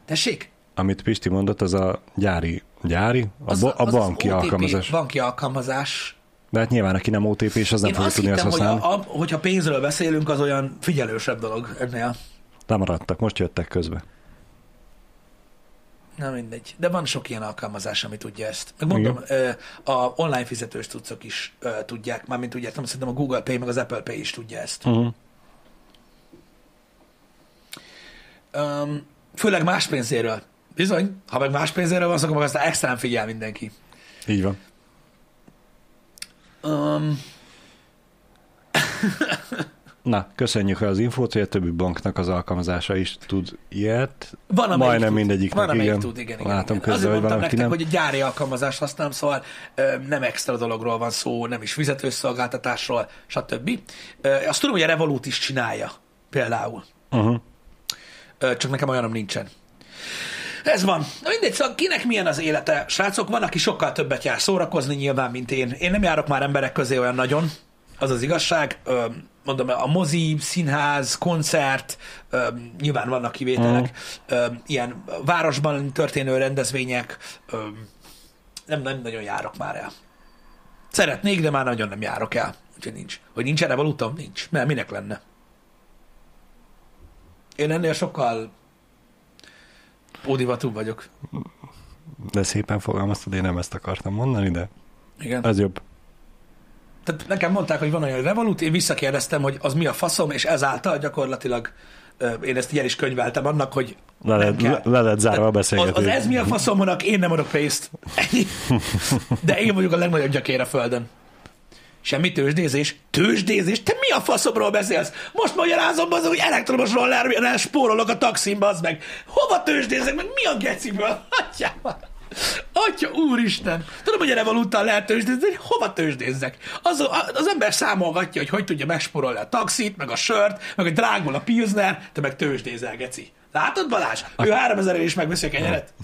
Tessék? Amit Pisti mondott, az a gyári, gyári? A, az, a banki az OTP, alkalmazás. banki alkalmazás. De hát nyilván, aki nem OTP, és az nem fogja tudni hittem, azt használni. Hogy a, a, hogyha pénzről beszélünk, az olyan figyelősebb dolog ennél. Lemaradtak, most jöttek közbe. Na mindegy. De van sok ilyen alkalmazás, ami tudja ezt. Meg mondom, Igen. a online fizetős tudszok is tudják, mármint tudják, nem szerintem a Google Pay meg az Apple Pay is tudja ezt. Uh-huh. Um, főleg más pénzéről. Bizony, ha meg más pénzéről van, akkor meg aztán extrán figyel mindenki. Így van. Um, Na, köszönjük az infót, hogy a többi banknak az alkalmazása is tud ilyet. Van, amelyik Majdnem tud. mindegyiknek, van, igen. tud, igen, igen. Látom igen. közben, hogy van, nektek, nem. hogy egy gyári alkalmazást használom, szóval ö, nem extra dologról van szó, nem is fizetőszolgáltatásról, stb. Ö, azt tudom, hogy a Revolut is csinálja, például. Uh-huh. Ö, csak nekem olyanom nincsen. Ez van. Na mindegy, szóval kinek milyen az élete? Srácok, van, aki sokkal többet jár szórakozni nyilván, mint én. Én nem járok már emberek közé olyan nagyon, az az igazság. Mondom, a mozi, színház, koncert, nyilván vannak kivételek, ö, ilyen városban történő rendezvények, nem, nem nagyon járok már el. Szeretnék, de már nagyon nem járok el. Úgyhogy nincs. Hogy nincs erre valutam? Nincs. Mert minek lenne? Én ennél sokkal ódivatúbb vagyok. De szépen fogalmaztad, én nem ezt akartam mondani, de Igen. ez jobb. Tehát nekem mondták, hogy van olyan Revolut, én visszakérdeztem, hogy az mi a faszom, és ezáltal gyakorlatilag én ezt így el is könyveltem annak, hogy Le, lett, le, le lett zárva a az, beszélgetés. az ez mi a faszomnak, én nem adok pénzt. Ennyi. De én vagyok a legnagyobb gyakér a földön. Semmi tőzsdézés. Tőzsdézés? Te mi a faszomról beszélsz? Most magyarázom az, hogy elektromos rollerrel spórolok a taximba, az meg. Hova tőzsdézek meg? Mi a geciből? Atyám. Atya úristen! Tudom, hogy erre valuttal lehet tőzsdézni, de hova tőzsdézzek? Az, az ember számolgatja, hogy hogy tudja megspórolni a taxit, meg a sört, meg hogy drágul a pilsner, te meg tőzsdézel, geci. Látod, Balázs? Ő 3000 is megveszi a kenyeret.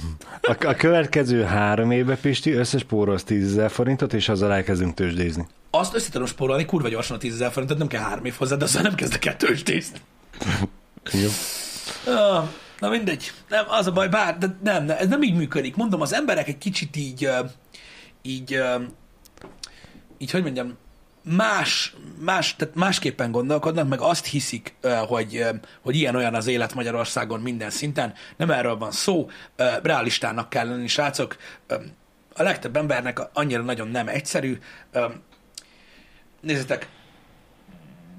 A, a következő három évben, Pisti, összespórolsz 10 ezer forintot, és azzal elkezdünk tőzsdézni. Azt össze tudom spórolni, kurva gyorsan a 10 ezer forintot, nem kell három év hozzá, de azzal nem kezdek el tőzsdézni. Jó. Na mindegy, nem, az a baj, bár, de nem, nem, ez nem így működik. Mondom, az emberek egy kicsit így, így, így, hogy mondjam, más, más, tehát másképpen gondolkodnak, meg azt hiszik, hogy, hogy ilyen-olyan az élet Magyarországon minden szinten. Nem erről van szó, realistának kell lenni, srácok. A legtöbb embernek annyira nagyon nem egyszerű. Ö, Nézzétek,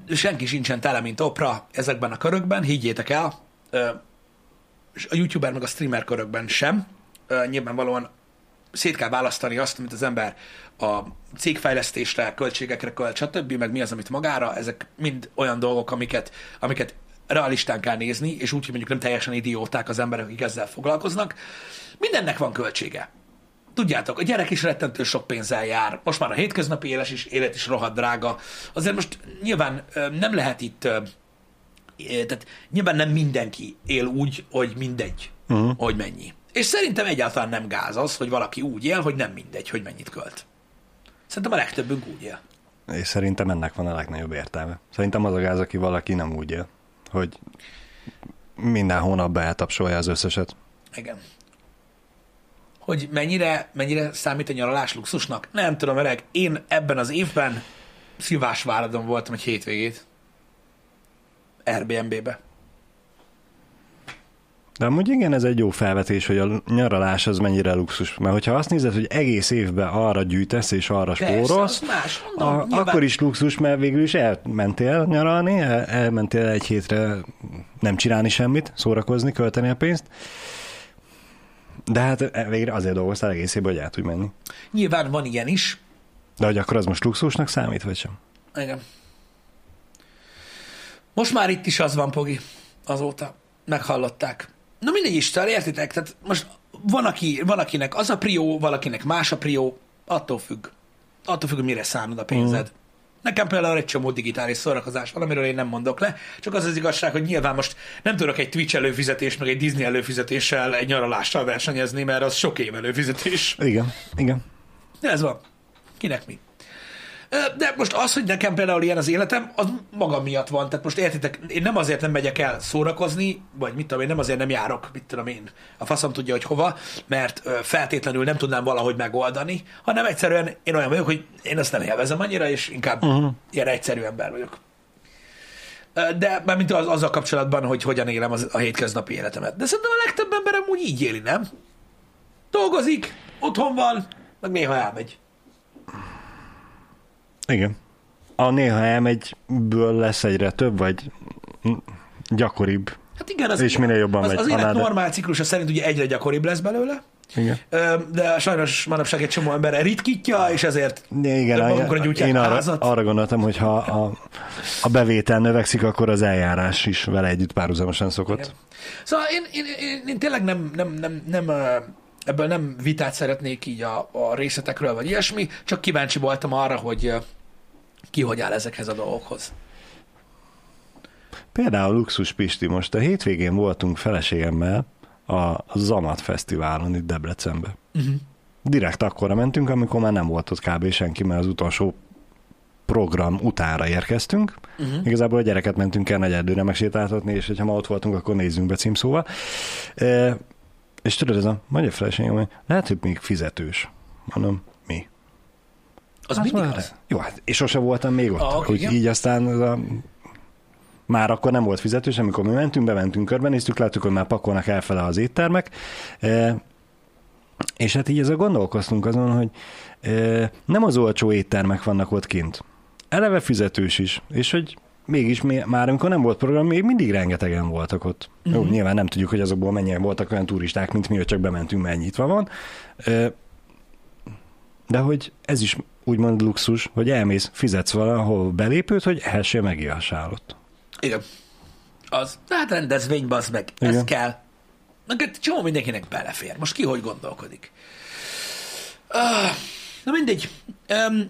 senki sincsen tele, mint opra ezekben a körökben, higgyétek el. A youtuber meg a streamer körökben sem. Nyilvánvalóan szét kell választani azt, amit az ember a cégfejlesztésre, költségekre költ, stb., meg mi az, amit magára, ezek mind olyan dolgok, amiket, amiket realistán kell nézni, és úgy, hogy mondjuk nem teljesen idióták az emberek, akik ezzel foglalkoznak. Mindennek van költsége. Tudjátok, a gyerek is rettentő sok pénzzel jár. Most már a hétköznapi éles is, élet is rohadt drága. Azért most nyilván nem lehet itt, tehát nyilván nem mindenki él úgy, hogy mindegy, uh-huh. hogy mennyi. És szerintem egyáltalán nem gáz az, hogy valaki úgy él, hogy nem mindegy, hogy mennyit költ. Szerintem a legtöbbünk úgy él. És szerintem ennek van a legnagyobb értelme. Szerintem az a gáz, aki valaki nem úgy él, hogy minden hónapban eltapsolja az összeset. Igen. Hogy mennyire, mennyire számít a nyaralás luxusnak? Nem tudom, öreg. Én ebben az évben Szilvásváradon voltam egy hétvégét. Airbnb-be. De amúgy igen, ez egy jó felvetés, hogy a nyaralás az mennyire luxus. Mert hogyha azt nézed, hogy egész évben arra gyűjtesz és arra spórolsz, a, akkor is luxus, mert végül is elmentél nyaralni, el, elmentél egy hétre nem csinálni semmit, szórakozni, költeni a pénzt. De hát végre azért dolgoztál egész évben, hogy el tudj menni. Nyilván van ilyen is. De hogy akkor az most luxusnak számít, vagy sem? Igen. Most már itt is az van, Pogi, azóta. Meghallották. Na mindegy is, tehát értitek? Tehát most van, aki, van, akinek az a prió, valakinek más a prió, attól függ. Attól függ, hogy mire szánod a pénzed. Mm. Nekem például egy csomó digitális szórakozás van, amiről én nem mondok le, csak az az igazság, hogy nyilván most nem tudok egy Twitch előfizetés, meg egy Disney előfizetéssel, egy nyaralással versenyezni, mert az sok év előfizetés. Igen, igen. De ez van. Kinek mi? De most az, hogy nekem például ilyen az életem, az maga miatt van. Tehát most értitek, én nem azért nem megyek el szórakozni, vagy mit tudom én, nem azért nem járok, mit tudom én, a faszom tudja, hogy hova, mert feltétlenül nem tudnám valahogy megoldani, hanem egyszerűen én olyan vagyok, hogy én ezt nem élvezem annyira, és inkább uh-huh. ilyen egyszerű ember vagyok. De mármint az, azzal kapcsolatban, hogy hogyan élem az, a hétköznapi életemet. De szerintem a legtöbb ember úgy így éli, nem? Dolgozik, otthon van, meg néha elmegy. Igen. A néha elmegyből lesz egyre több, vagy gyakoribb. Hát igen, az, És minél jobban az, megy, az élet annál- normál ciklusa szerint ugye egyre gyakoribb lesz belőle, Igen. De sajnos manapság egy csomó ember ritkítja, és ezért Igen, magunkra gyújtják én arra, házat. arra gondoltam, hogy ha a, a bevétel növekszik, akkor az eljárás is vele együtt párhuzamosan szokott. Igen. Szóval én, én, én, én tényleg nem, nem, nem, nem, ebből nem vitát szeretnék így a, a részletekről, vagy ilyesmi, csak kíváncsi voltam arra, hogy ki hogy áll ezekhez a dolgokhoz. Például Luxus Pisti, most a hétvégén voltunk feleségemmel a Zamat Fesztiválon itt Debrecenbe. Uh-huh. Direkt akkora mentünk, amikor már nem volt ott kb. senki, mert az utolsó program utánra érkeztünk. Uh-huh. Igazából a gyereket mentünk el negyedőre megsétáltatni, és hogyha ma ott voltunk, akkor nézzünk be címszóval. E, és tudod, ez a magyar feleségem, hogy lehet, hogy még fizetős. Mondom, mi? Az hát mindig az? Jó, hát és sose voltam még ott. Ah, hogy igen. így aztán az a, már akkor nem volt fizetős, amikor mi mentünk, bementünk, körbenéztük, láttuk, hogy már pakolnak elfele az éttermek, e, és hát így ezzel gondolkoztunk azon, hogy e, nem az olcsó éttermek vannak ott kint. Eleve fizetős is, és hogy mégis mi, már amikor nem volt program, még mindig rengetegen voltak ott. Uh-huh. Jó, nyilván nem tudjuk, hogy azokból mennyien voltak olyan turisták, mint mi, hogy csak bementünk, mert nyitva van. De hogy ez is úgymond luxus, hogy elmész, fizetsz valahol belépőt, hogy ehessél megihassál ott. Igen. Az. Hát rendezvény, bazd meg. Ez kell. Neked csomó mindenkinek belefér. Most ki hogy gondolkodik? Ah, na mindegy. Um,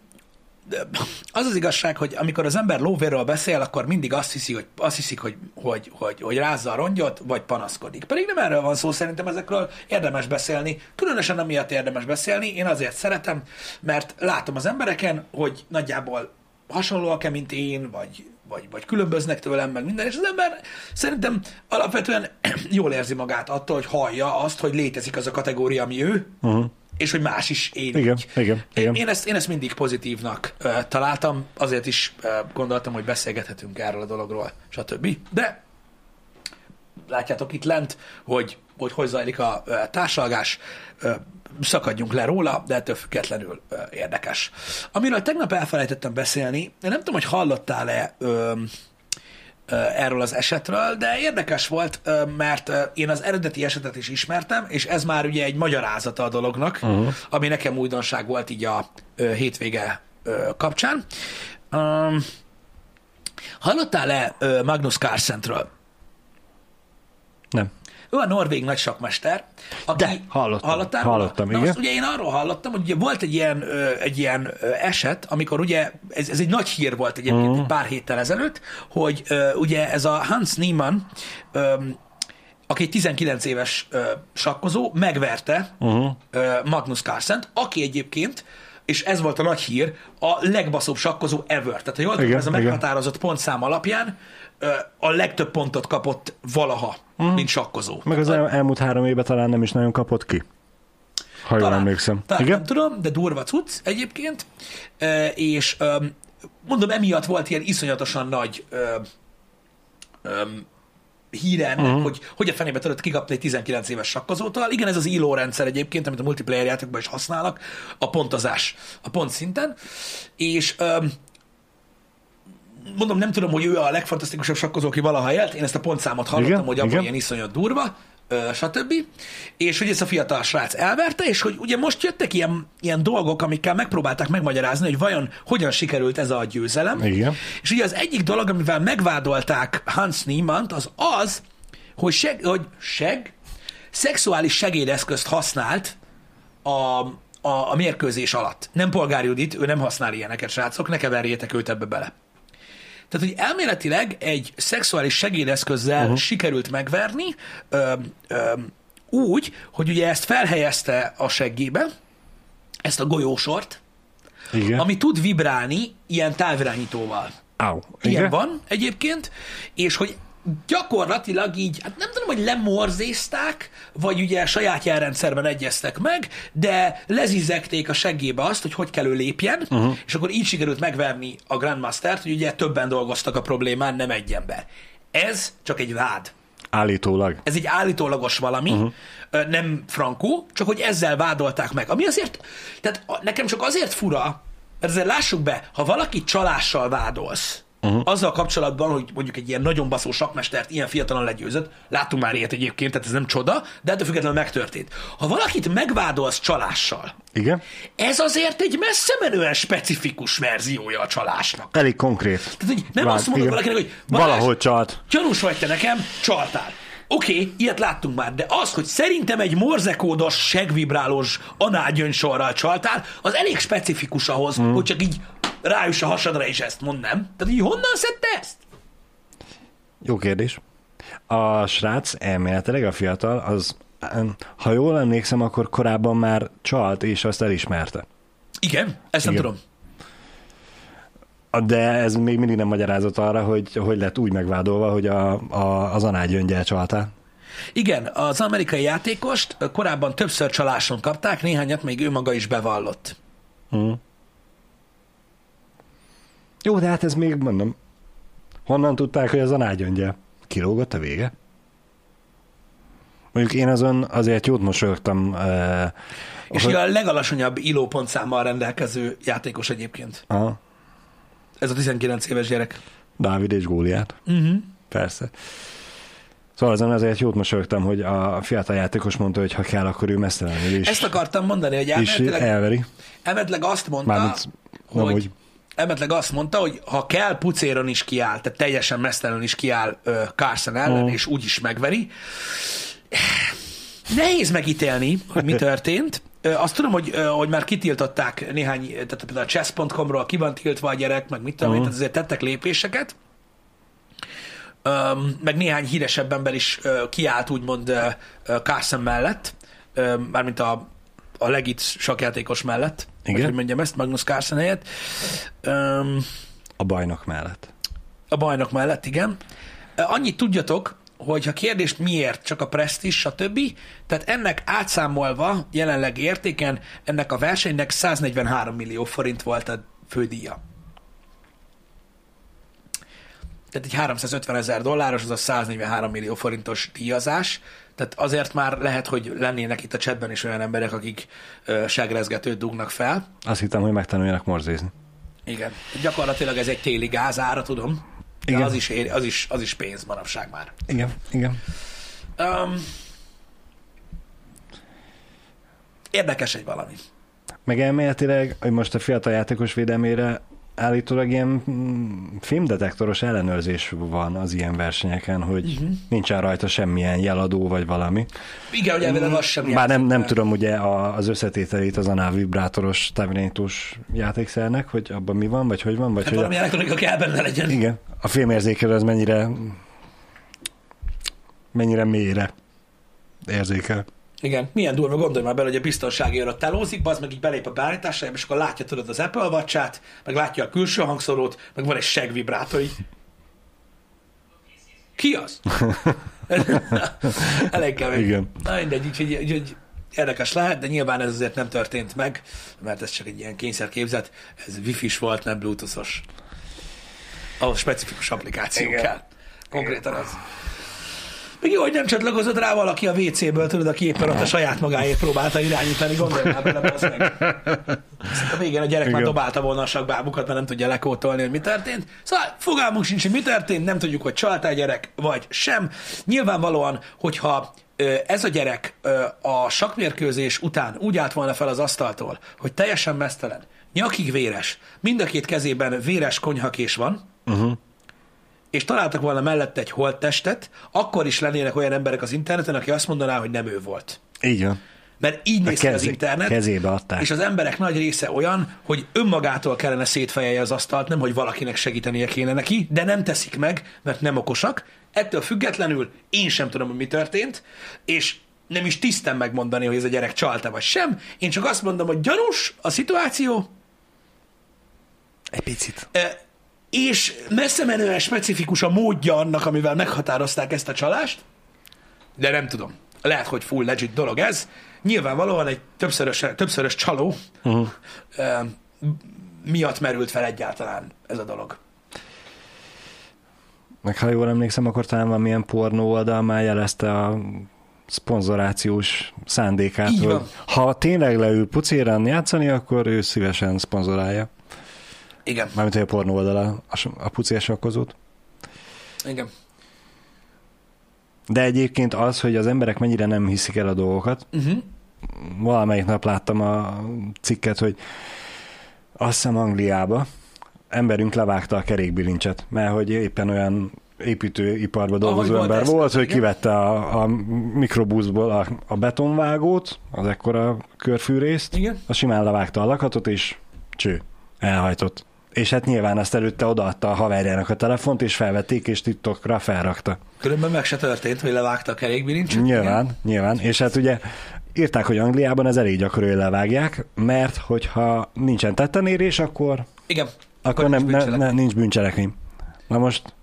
az az igazság, hogy amikor az ember lóvérről beszél, akkor mindig azt hiszi, hogy, azt hiszik, hogy, hogy, hogy, hogy rázza a rongyot, vagy panaszkodik. Pedig nem erről van szó, szerintem ezekről érdemes beszélni. Különösen amiatt érdemes beszélni, én azért szeretem, mert látom az embereken, hogy nagyjából hasonlóak-e, mint én, vagy, vagy, vagy különböznek tőlem, meg minden, és az ember szerintem alapvetően jól érzi magát attól, hogy hallja azt, hogy létezik az a kategória, ami ő, uh-huh. És hogy más is én Igen, így. igen, igen. Én, ezt, én ezt mindig pozitívnak uh, találtam, azért is uh, gondoltam, hogy beszélgethetünk erről a dologról, stb. De látjátok itt lent, hogy hogy, hogy zajlik a uh, társalgás, uh, szakadjunk le róla, de ettől függetlenül uh, érdekes. Amiről tegnap elfelejtettem beszélni, én nem tudom, hogy hallottál-e ö, ö, erről az esetről, de érdekes volt, mert én az eredeti esetet is ismertem, és ez már ugye egy magyarázata a dolognak, uh-huh. ami nekem újdonság volt így a hétvége kapcsán. Um, hallottál-e Magnus Carlsentről? Ő a norvég nagy sakmester. Aki, De, hallottam. Hallottál róla? Hallottam, Na igen. Most ugye én arról hallottam, hogy ugye volt egy ilyen, ö, egy ilyen ö, eset, amikor ugye, ez, ez egy nagy hír volt egyébként uh-huh. pár héttel ezelőtt, hogy ö, ugye ez a Hans Niemann, ö, aki egy 19 éves ö, sakkozó, megverte uh-huh. ö, Magnus Carlsent, aki egyébként és ez volt a nagy hír, a legbaszóbb sakkozó ever. Tehát, ha jól tudom, ez a meghatározott pontszám alapján a legtöbb pontot kapott valaha, uh-huh. mint sakkozó. Meg az el, elmúlt három évben talán nem is nagyon kapott ki. Ha jól emlékszem. Talán Igen? nem tudom, de durva cucc egyébként, Ö, és öm, mondom, emiatt volt ilyen iszonyatosan nagy öm, öm, híre ennek, uh-huh. hogy hogy a fenébe tudod kikapni egy 19 éves sakkozótól. Igen, ez az ILO rendszer egyébként, amit a multiplayer játékban is használnak, a pontozás a pont szinten, és öm, mondom, nem tudom, hogy ő a legfantasztikusabb sakkozó, aki valaha élt, én ezt a pontszámot hallottam, Igen, hogy abban ilyen iszonyat durva, ö, stb. És hogy ez a fiatal srác elverte, és hogy ugye most jöttek ilyen, ilyen dolgok, amikkel megpróbálták megmagyarázni, hogy vajon hogyan sikerült ez a győzelem. Igen. És ugye az egyik dolog, amivel megvádolták Hans Niemann-t, az az, hogy, seg, hogy seg, szexuális segédeszközt használt a, a, a mérkőzés alatt. Nem polgári Judit, ő nem használ ilyeneket, srácok, ne keverjétek őt ebbe bele. Tehát, hogy elméletileg egy szexuális segédeszközzel uh-huh. sikerült megverni, ö, ö, úgy, hogy ugye ezt felhelyezte a seggébe, ezt a golyósort, Igen. ami tud vibrálni ilyen távirányítóval. Au. Ilyen Igen? van egyébként, és hogy gyakorlatilag így, hát nem tudom, hogy lemorzézták, vagy ugye saját jelrendszerben egyeztek meg, de lezizekték a seggébe azt, hogy hogy kell ő lépjen, uh-huh. és akkor így sikerült megverni a Grandmastert, hogy ugye többen dolgoztak a problémán, nem egy ember. Ez csak egy vád. Állítólag. Ez egy állítólagos valami, uh-huh. nem frankó, csak hogy ezzel vádolták meg. Ami azért, tehát a- nekem csak azért fura, mert ezzel lássuk be, ha valaki csalással vádolsz, uh-huh. azzal kapcsolatban, hogy mondjuk egy ilyen nagyon baszó sakmestert ilyen fiatalon legyőzött, láttunk már ilyet egyébként, tehát ez nem csoda, de ettől függetlenül megtörtént. Ha valakit megvádolsz csalással, Igen? ez azért egy messze menően specifikus verziója a csalásnak. Elég konkrét. Tehát, hogy nem Vád, azt mondod igen. valakinek, hogy Balázs, Valahol csalt. Gyanús vagy te nekem, csaltál. Oké, okay, ilyet láttunk már, de az, hogy szerintem egy morzekódos, segvibrálós análgyöngysorral csaltál, az elég specifikus ahhoz, mm. hogy csak így ráüss a hasadra és ezt mond, nem? Tehát így honnan szedte ezt? Jó kérdés. A srác elméletileg, a fiatal, az, ha jól emlékszem, akkor korábban már csalt, és azt elismerte. Igen, ezt nem Igen. tudom. De ez még mindig nem magyarázat arra, hogy hogy lett úgy megvádolva, hogy a, a, az anágyöngyel csaltál. Igen, az amerikai játékost korábban többször csaláson kapták, néhányat még ő maga is bevallott. Hm. Jó, de hát ez még mondom. Honnan tudták, hogy az anágyöngyel? Kilógott a vége? Mondjuk én azon azért jót mosolyogtam. Uh, És hogy... a legalacsonyabb ILO pontszámmal rendelkező játékos egyébként. Aha. Ez a 19 éves gyerek. Dávid és Góliát. Uh-huh. Persze. Szóval azon azért jót mosolyogtam, hogy a fiatal játékos mondta, hogy ha kell, akkor ő mesztelenül is. Ezt akartam mondani, hogy elméletileg, elveri. elméletileg azt mondta, Mármint nem hogy úgy. elméletileg azt mondta, hogy ha kell, pucéron is kiáll, tehát teljesen mesztelenül is kiáll ö, Carson ellen, Mm. és úgy is megveri. Nehéz megítélni, hogy mi történt. Azt tudom, hogy, hogy már kitiltották néhány, tehát például a chess.com-ról ki van tiltva a gyerek, meg mit tudom én, Mhm. tehát azért tettek lépéseket. Öm, meg néhány híresebb ember is ö, kiállt úgymond ö, Carson mellett, ö, mármint a, a legit sakjátékos mellett, Igen. vagy hogy mondjam ezt, Magnus Carlsen helyett. Öm, A bajnok mellett. a bajnok mellett, igen. Annyit tudjatok, hogy ha kérdést miért, csak a presztis, stb. Tehát ennek átszámolva jelenleg értéken ennek a versenynek 143 millió forint volt a fődíja. Tehát egy 350 ezer dolláros, az a 143 millió forintos díjazás. Tehát azért már lehet, hogy lennének itt a chatben is olyan emberek, akik ö, segrezgetőt dugnak fel. Azt hittem, hogy megtanuljanak morzézni. Igen. Gyakorlatilag ez egy téli gázára, tudom. De Igen. az is, ér- az, is, az is pénz manapság már. Igen, igen. Um, érdekes egy valami. Meg elméletileg, hogy most a fiatal játékos védelmére állítólag ilyen mm, filmdetektoros ellenőrzés van az ilyen versenyeken, hogy uh-huh. nincsen rajta semmilyen jeladó vagy valami. Igen, hogy elvileg az sem Bár nem, nem tudom ugye a, az összetételét az anál vibrátoros, távirányítós játékszernek, hogy abban mi van, vagy hogy van, vagy Hát hogy valami elektronika kell benne legyen. Igen. A filmérzékelő az mennyire mennyire mélyre érzékel. Igen. Milyen durva, gondolj már bele, hogy a biztonsági őr ott telózik, az meg így belép a beállításába, és akkor látja tudod az Apple watch meg látja a külső hangszorót, meg van egy segvibrátor így. Ki az? Elég kemény. Igen. Na mindegy, úgyhogy, úgyhogy érdekes lehet, de nyilván ez azért nem történt meg, mert ez csak egy ilyen kényszerképzet. Ez wifi-s volt, nem bluetoothos. Ahhoz specifikus applikáció Igen. kell. Konkrétan az. Még jó, hogy nem csatlakozott rá valaki a WC-ből, tudod, aki éppen ott a saját magáért próbálta irányítani, gondolj már bele, az meg. Aztán a végén a gyerek már Igen. dobálta volna a sakbábukat, mert nem tudja lekótolni, hogy mi történt. Szóval fogalmunk sincs, hogy mi történt, nem tudjuk, hogy csaltál gyerek, vagy sem. Nyilvánvalóan, hogyha ez a gyerek a sakmérkőzés után úgy állt volna fel az asztaltól, hogy teljesen mesztelen, nyakig véres, mind a két kezében véres konyhakés van, Uh-huh. És találtak volna mellette egy holttestet, akkor is lennének olyan emberek az interneten, aki azt mondaná, hogy nem ő volt. Így van. Mert így néz ki az internet, kezébe adták. és az emberek nagy része olyan, hogy önmagától kellene szétfejelje az asztalt, nem, hogy valakinek segítenie kéne neki, de nem teszik meg, mert nem okosak. Ettől függetlenül én sem tudom, hogy mi történt, és nem is tisztem megmondani, hogy ez a gyerek csalta vagy sem. Én csak azt mondom, hogy gyanús a szituáció, Egy picit. E, és messze menően specifikus a módja annak, amivel meghatározták ezt a csalást, de nem tudom. Lehet, hogy full legit dolog ez. Nyilvánvalóan egy többszörös, többszörös csaló Uh-huh. miatt merült fel egyáltalán ez a dolog. Meg ha jól emlékszem, akkor talán valamilyen pornó oldal már jelezte a szponzorációs szándékát, Így hogy van. ha tényleg leül pucéran játszani, akkor ő szívesen szponzorálja. Igen, Mármint, hogy a pornó oldala a, a pucér sakkozót. igen. De egyébként az, hogy az emberek mennyire nem hiszik el a dolgokat, Uh-huh. valamelyik nap láttam a cikket, hogy azt hiszem Angliába emberünk levágta a kerékbilincset, mert hogy éppen olyan építőiparban dolgozó volt ember ez, volt, hogy igen. kivette a, a mikrobuszból a, a betonvágót, az ekkora körfűrészt, Igen. az simán levágta a lakatot, és cső, elhajtott. És hát nyilván azt előtte odaadta a haverjának a telefont, és felvették, és TikTokra felrakta. Különben meg se történt, hogy levágta a kerékbilincset. Nyilván, Igen. nyilván. És hát ugye írták, hogy Angliában ez elég gyakori, hogy levágják, mert hogyha nincsen tettenérés, akkor Igen. akkor nincs nem, ne, ne, bűncselekmény. nincs bűncselekmény. Na most,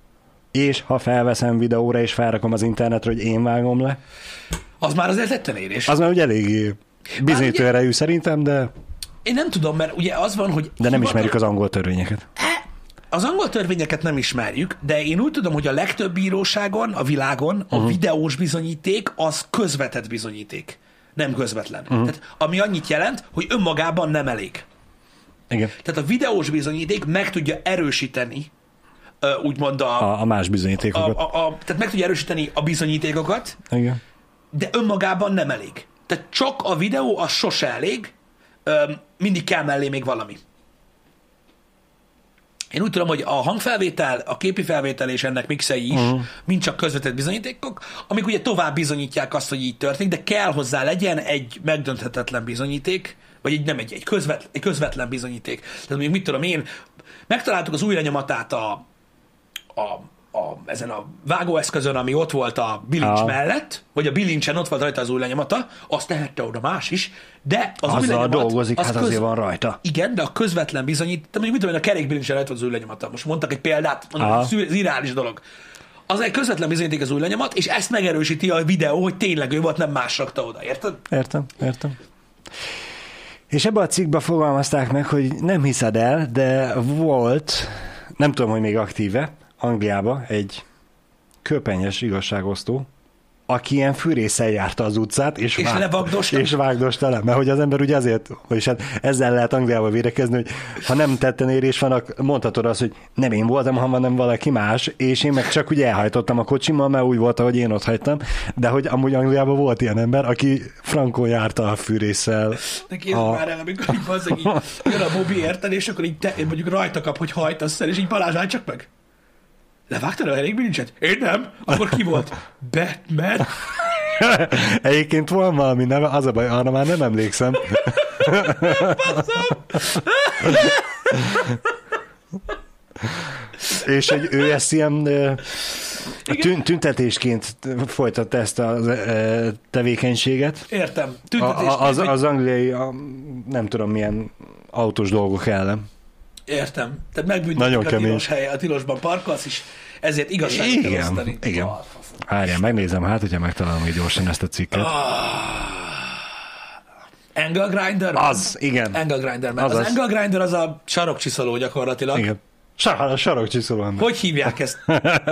és ha felveszem videóra, és felrakom az internetre, hogy én vágom le, Az már azért tetten érés. az már ugye eléggé bizonyító erejű szerintem, de, Én nem tudom, mert ugye az van, hogy... de nem ismerjük az angol törvényeket. Az angol törvényeket nem ismerjük, de én úgy tudom, hogy a legtöbb bíróságon, a világon a Mhm. videós bizonyíték az közvetett bizonyíték, nem közvetlen. Mhm. Tehát, ami annyit jelent, hogy önmagában nem elég. Igen. Tehát a videós bizonyíték meg tudja erősíteni, úgymond a, a, A, a más a, bizonyítékokat. a, a, tehát meg tudja erősíteni a bizonyítékokat, Igen. de önmagában nem elég. Tehát csak a videó az sose elég, mindig kell mellé még valami. Én úgy tudom, hogy a hangfelvétel, a képi felvétel és ennek mixei is uh-huh. mind csak közvetett bizonyítékok, amik ugye tovább bizonyítják azt, hogy így történik, de kell hozzá legyen egy megdönthetetlen bizonyíték, vagy egy, nem egy, egy, közvet, egy közvetlen bizonyíték. Tehát mondjuk mit tudom én, megtaláltuk az új lenyomatát a, a, a, ezen a vágóeszközön, ami ott volt a bilincs Ah. mellett, vagy a bilincsen ott volt rajta az új lenyomata, azt tehette oda más is, de az új Azzal lenyomat, dolgozik, az hát azért van rajta. igen, de a közvetlen bizonyít, tehát mondjuk mit tudom én, a kerékbilincsen rajta az új lenyomata. Most mondtak egy példát, mondom, Aha. ez az irreális dolog. Az egy közvetlen bizonyíték az új lenyomat, és ezt megerősíti a videó, hogy tényleg ő volt, nem más rakta oda, érted? Értem, értem. És ebbe a cikkbe fogalmazták meg, hogy nem hiszed el, de volt, nem tudom, hogy még aktíve, Angliába egy köpenyes igazságosztó, aki ilyen fűrészel járta az utcát, és, És levagdosta? és vágdosta le. Mert hogy az ember ugye azért, és hát ezzel lehet Angliába védekezni, hogy ha nem tetten érés van, akkor mondhatod azt, hogy nem én voltam, hanem valaki más, és én meg csak úgy elhajtottam a kocsimmal, mert úgy volt, ahogy én ott hagytam, de hogy amúgy Angliában volt ilyen ember, aki frankon járta a fűrésszel. De képzeld A- már el, amikor így, így jön a Bobby érted, és akkor így te, mondjuk rajta kap, hogy hajtasz el, és így Balázs, csak meg. Levágtad a elég bilincset? Én nem. Akkor ki volt? Batman. Egyébként van valami neve, az a baj, arra már nem emlékszem. És hogy ő ezt ilyen tün- tüntetésként folytatta ezt a tevékenységet. Értem. A, Tüntetés. a, az, az angliai, a, nem tudom milyen autós dolgok ellen. Értem. Tehát megbüntetik Nagyon a kemény. tilos helye, a tilosban parkolsz is, ezért igazságot kell Igen, osztani. igen. Ah. Várjál, megnézem hát, hogyha megtalálom így gyorsan ezt a cikket. Angle Grinder? Az, igen. Angle Grinder. Mert az, Azaz. Angle Grinder az a sarokcsiszoló gyakorlatilag. Igen. Sarok, sarok csiszoló. Hogy hívják ezt?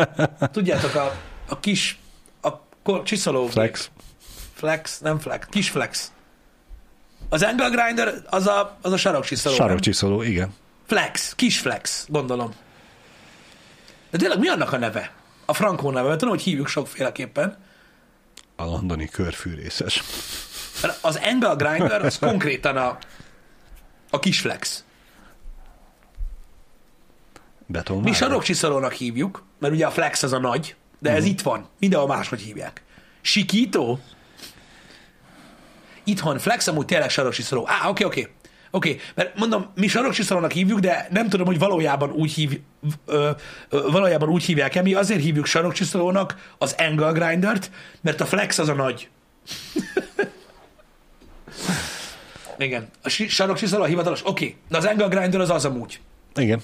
Tudjátok, a, a kis a csiszoló. Flex. Flex, nem flex, kis flex. Az angle grinder az a, az a sarokcsiszoló. Sarok nem? csiszoló, igen. Flex, kis flex, gondolom. De tényleg mi annak a neve? A frankó neve, mert tudom, hogy hívjuk sokféleképpen. A londoni körfűrészes. Az angle grinder az konkrétan a, a kis flex. Beton. Mi sarokcsiszolónak hívjuk, mert ugye a flex az a nagy, de ez itt van. Mindenhol máshogy hívják. Sikító? Itthon flex, amúgy tényleg sarokcsiszoló. Á, oké, oké. Oké, mert mondom, mi sarokcsiszolónak hívjuk, de nem tudom, hogy valójában úgy, hív, ö, ö, valójában úgy hívják-e. Mi azért hívjuk sarokcsiszolónak az angle grindert, mert a flex az a nagy. Igen. A si- sarokcsiszoló a hivatalos? Oké. De az angle grinder az az amúgy. Igen.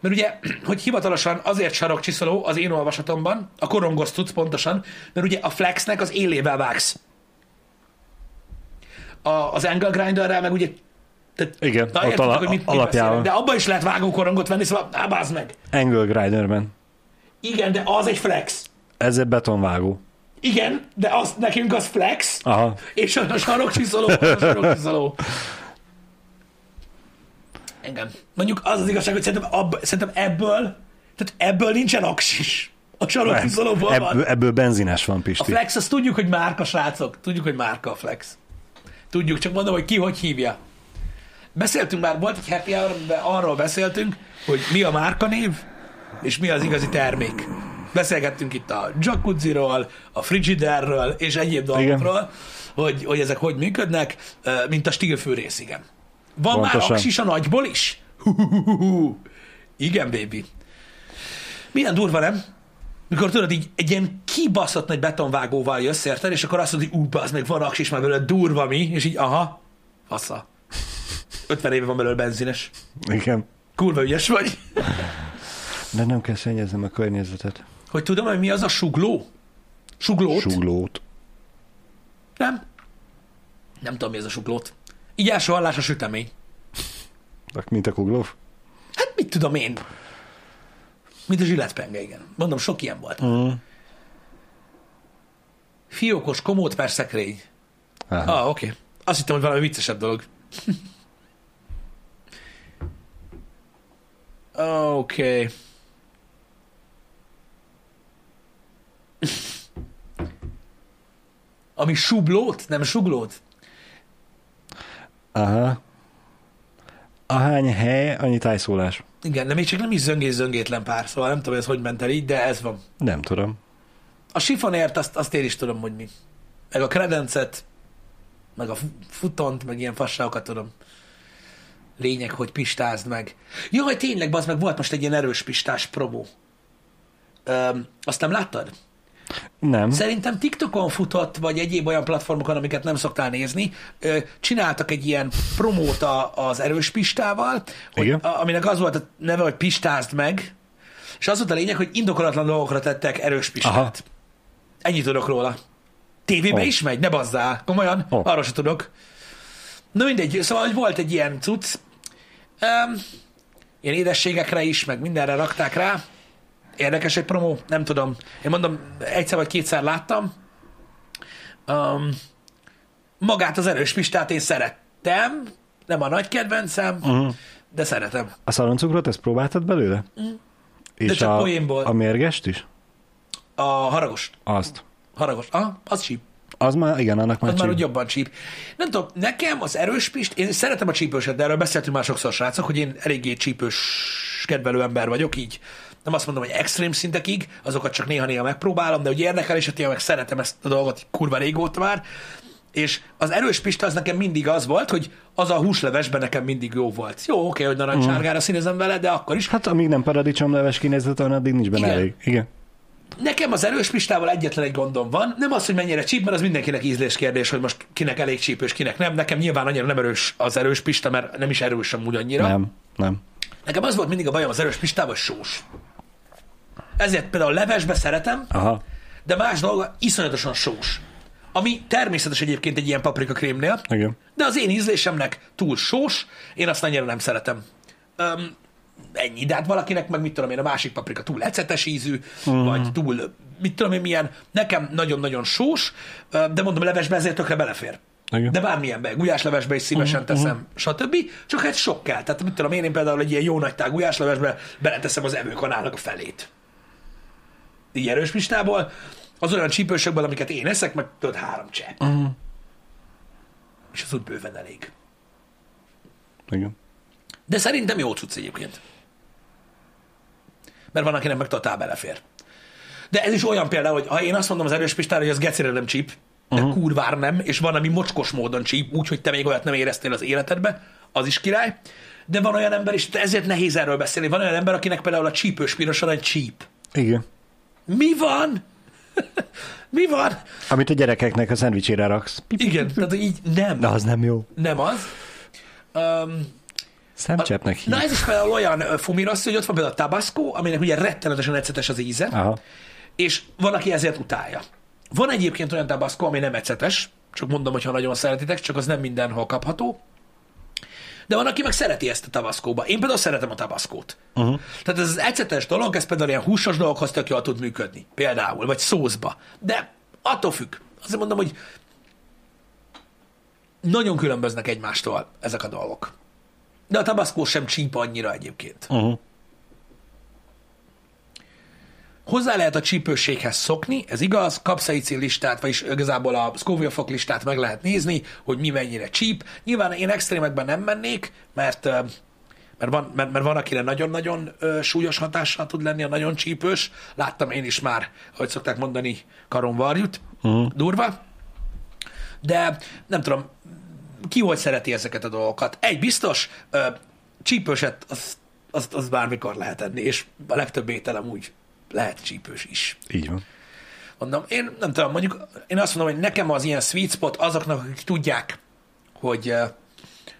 Mert ugye, hogy hivatalosan azért sarokcsiszoló az én olvasatomban, a korongos tudsz pontosan, mert ugye a flexnek az élével vágsz. A, az angle grinderrel meg ugye tehát, Igen, na, ott ala- hogy mit, mit alapjában. beszélek, de abban is lehet vágókorongot venni, szóval á, bázd meg. Angle Grinderben. Igen, de az egy flex. Ez egy betonvágó. Igen, de az, nekünk az flex, Aha. és a sarokcsiszoló a sarokcsiszoló. Igen. Mondjuk az az igazság, hogy szerintem, abb, szerintem ebből, tehát ebből nincsen aksis. A sarokcsiszolóból van. Ebből, benzines van, A Pisti. Flex, azt tudjuk, hogy márka, srácok. Tudjuk, hogy márka a Flex. Tudjuk, csak mondom, hogy ki hogy hívja. Beszéltünk már, volt egy happy hour, amiben arról beszéltünk, hogy mi a márkanév, és mi az igazi termék. Beszélgettünk itt a jacuzziról, a frigiderről, és egyéb dolgokról, hogy, hogy ezek hogy működnek, mint a stílfűrész, igen. Van Pontosan. már aksis a nagyból is? Huhuhuhu. Igen, baby. Milyen durva, nem? Mikor tudod, így egy ilyen kibaszott nagy betonvágóval jössz, érted? És akkor azt mondod, hogy ú, az meg van aksis, már belőle durva mi, és így, aha, fasza. 50 éve van belőle benzines. Igen. Kurva ügyes vagy. De nem kell szennyeznem a környezetet. Hogy tudom, hogy mi az a sugló? Suglót? Suglót. Nem. Nem tudom, mi ez a suglót. Így első hallás a sütemény. Mint a kuglóf? Hát mit tudom én? Mint a zsilletpenge, igen. Mondom, sok ilyen volt. Mm. Fiókos komód per szekrény. Aha. Ah, oké. Okay. Azt hittem, hogy valami viccesebb dolog. Oké. Okay. Ami sublót, nem suglót? Aha. Ahány hely, annyi tájszólás. Igen, de még csak nem is zöngés zöngétlen pár, szóval nem tudom, ez hogy ment el így, de ez van. Nem tudom. A sifonért azt, azt én is tudom, hogy mi. Meg a kredencet, meg a fu- futont, meg ilyen fasságokat tudom. Lényeg, hogy pistázd meg. Jaj, tényleg, bazd meg, volt most egy ilyen erős pistás promó. Öm, azt nem láttad? Nem. Szerintem TikTokon futott, vagy egyéb olyan platformokon, amiket nem szoktál nézni, csináltak egy ilyen promót az erős pistával, hogy, aminek az volt a neve, hogy pistázd meg, és az volt a lényeg, hogy indokolatlan dolgokra tettek erős pistát. Aha. Ennyit tudok róla. Tévébe Ó. is megy? Ne bazzál. Komolyan? Ó. Arról se tudok. Na mindegy, szóval hogy volt egy ilyen cucc, um, ilyen édességekre is, meg mindenre rakták rá. Érdekes egy promó, nem tudom. Én mondom, egyszer vagy kétszer láttam. Um, magát az erős pistát én szerettem, nem a nagy kedvencem, Uh-huh. de szeretem. A szaloncukrot, ezt próbáltad belőle? És Mm. csak a, poénból. a mérgest is? A haragos. Azt. Haragos. Ah, az síp. Az már, igen, annak Az már már csíp. úgy jobban csíp. Nem tudom, nekem az erős pist, én szeretem a csípőset, de erről beszéltünk már sokszor, srácok, hogy én eléggé csípős kedvelő ember vagyok, így nem azt mondom, hogy extrém szintekig, azokat csak néha-néha megpróbálom, de hogy érdekel, és hogy meg szeretem ezt a dolgot kurva régóta már, és az erős pista az nekem mindig az volt, hogy az a húslevesben nekem mindig jó volt. Jó, oké, hogy narancssárgára színezem vele, de akkor is. Hát amíg nem paradicsomleves kinézet van, addig nincs benne Igen. elég. Igen. Nekem az erős pistával egyetlen egy gondom van, nem az, hogy mennyire csíp, mert az mindenkinek ízlés kérdés, hogy most kinek elég csípős, kinek nem. Nekem nyilván annyira nem erős az erős pista, mert nem is erős amúgy annyira. Nem, nem. Nekem az volt mindig a bajom az erős pistával, sós. Ezért például levesbe szeretem, Aha. de más dolga iszonyatosan sós. Ami természetes egyébként egy ilyen paprika krémnél, Igen. de az én ízlésemnek túl sós, én azt annyira nem szeretem. Um, ennyi, de hát valakinek meg mit tudom én, a másik paprika túl ecetes ízű, uh-huh. vagy túl, mit tudom én milyen, nekem nagyon-nagyon sós, de mondom, levesbe ezért tökre belefér. Igen. De bármilyenbe, gulyáslevesbe is szívesen uh-huh. teszem, stb. Csak hát sok kell. Tehát mit tudom én, én például egy ilyen jó nagy tág gulyáslevesbe beleteszem az evőkanálnak a felét. Így erős pistából, az olyan csípősökből, amiket én eszek, meg tudod három csepp. Uh-huh. És az úgy bőven elég. Igen. De szerintem jó cucc egyébként. Mert van, akinek meg totál belefér. De ez is olyan például, hogy ha én azt mondom az erős pistára, hogy az gecire nem csíp, de uh-huh. kurvár nem, és van, ami mocskos módon csíp, úgyhogy te még olyat nem éreztél az életedbe, az is király. De van olyan ember is, ezért nehéz erről beszélni, van olyan ember, akinek például a csípős piros arany csíp. Igen. Mi van? Mi van? Amit a gyerekeknek a szendvicsére raksz. Igen, tehát így nem. De az nem jó. Nem az. Um, Szemcsepnek hív. Na ez is például olyan ö, fumirossz, hogy ott van például a tabasco, aminek ugye rettenetesen ecetes az íze, Aha. és van, aki ezért utálja. Van egyébként olyan tabasco, ami nem ecetes, csak mondom, hogyha nagyon szeretitek, csak az nem mindenhol kapható. De van, aki meg szereti ezt a tabaszkóba. Én például szeretem a tabaszkót. Uh-huh. Tehát ez az ecetes dolog, ez például ilyen húsos dolgokhoz tök jól tud működni. Például, vagy szószba. De attól függ. Azért mondom, hogy nagyon különböznek egymástól ezek a dolgok. De a tabaszkó sem csíp annyira egyébként. Uh-huh. Hozzá lehet a csípőséghez szokni, ez igaz, kapszaicin listát, vagyis igazából a Scoville fok listát meg lehet nézni, hogy mi mennyire csíp. Nyilván én extrémekben nem mennék, mert, mert, van, mert, mert van, akire nagyon-nagyon súlyos hatással tud lenni a nagyon csípős. Láttam én is már, hogy szokták mondani, karonvarjut, Uh-huh. durva. De nem tudom, ki hogy szereti ezeket a dolgokat. Egy biztos, csípőset az, az, az bármikor lehet enni, és a legtöbb ételem úgy lehet csípős is. Így van. Mondom, én nem tudom, mondjuk én azt mondom, hogy nekem az ilyen sweet spot azoknak, akik tudják, hogy, ö,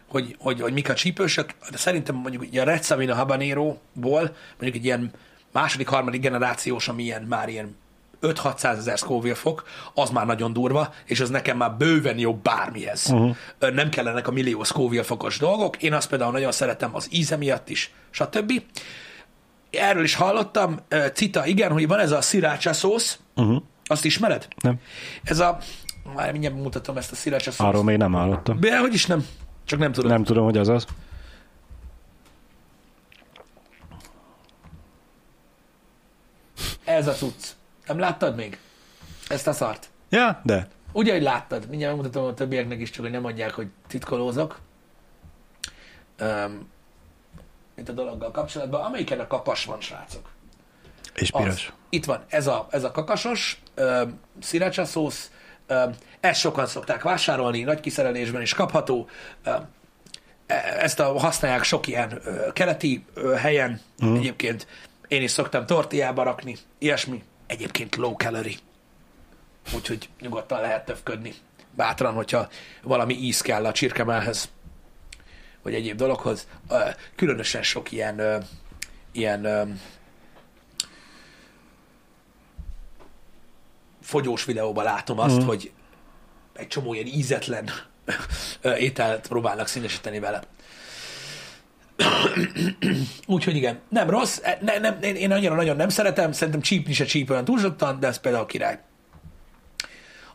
hogy, hogy, hogy mik a csípősök, de szerintem mondjuk ugye a Red Savina Habanero-ból mondjuk egy ilyen második, harmadik generációs, ami ilyen már ilyen 5-600 ezer Scoville fok, az már nagyon durva, és az nekem már bőven jobb bármihez. Uh-huh. Nem kellenek a millió Scoville fokos dolgok. Én azt például nagyon szeretem az íze miatt is, stb. Erről is hallottam, Cita, igen, hogy van ez a sriracha szósz, uh-huh. azt ismered? Nem. Ez a, már mindjárt mutatom ezt a sriracha szószt. Arról még nem hallottam. De hogy is nem, csak nem tudom. Nem tudom, hogy az az. Ez a cucc. Nem láttad még? Ezt a szart? Ja, de. Ugye, hogy láttad? Mindjárt mutatom a többieknek is, csak hogy nem mondják, hogy titkolózok. Um, mint a dologgal kapcsolatban. Amelyiken a kakas van, srácok. És Az. piros. Itt van, ez a, ez a kakasos, sriracha szósz, uh, ezt sokan szokták vásárolni, nagy kiszerelésben is kapható. Uh, ezt a, használják sok ilyen uh, keleti uh, helyen. Uh. Egyébként én is szoktam tortillába rakni, ilyesmi. Egyébként low calorie. Úgyhogy nyugodtan lehet tövködni. Bátran, hogyha valami íz kell a csirkemelhez, vagy egyéb dologhoz. Különösen sok ilyen, ilyen fogyós videóban látom azt, mm. hogy egy csomó ilyen ízetlen ételt próbálnak színesíteni vele. Úgyhogy igen, nem rossz, E, ne, nem, én, én annyira nagyon nem szeretem, szerintem csípni se csíp olyan túlzottan, de ez például király.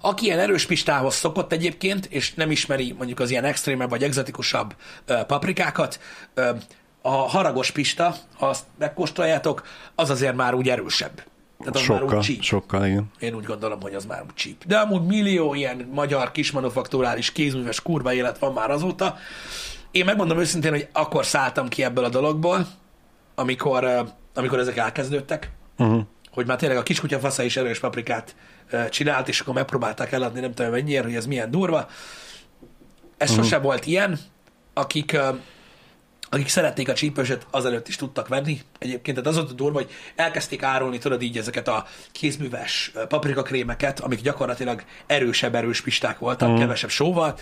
Aki ilyen erős pistához szokott egyébként, és nem ismeri mondjuk az ilyen extrémebb vagy egzotikusabb paprikákat, a haragos pista, azt megkóstoljátok, az azért már úgy erősebb. Tehát az már Sokkal, úgy csíp. sokkal, igen. Én úgy gondolom, hogy az már úgy csíp. De amúgy millió ilyen magyar kismanufakturális kézműves kurva élet van már azóta. Én megmondom őszintén, hogy akkor szálltam ki ebből a dologból, amikor, amikor ezek elkezdődtek, Uh-huh. hogy már tényleg a kiskutya fasza is erős paprikát csinált, és akkor megpróbálták eladni, nem tudom mennyiért, hogy ez milyen durva. Ez uh-huh. sose volt ilyen. Akik, akik szerették a csípőset, azelőtt is tudtak venni. Egyébként, tehát az volt a durva, hogy elkezdték árulni, tudod így ezeket a kézműves paprikakrémeket, amik gyakorlatilag erősebb, erős pisták voltak, mm. kevesebb sóval.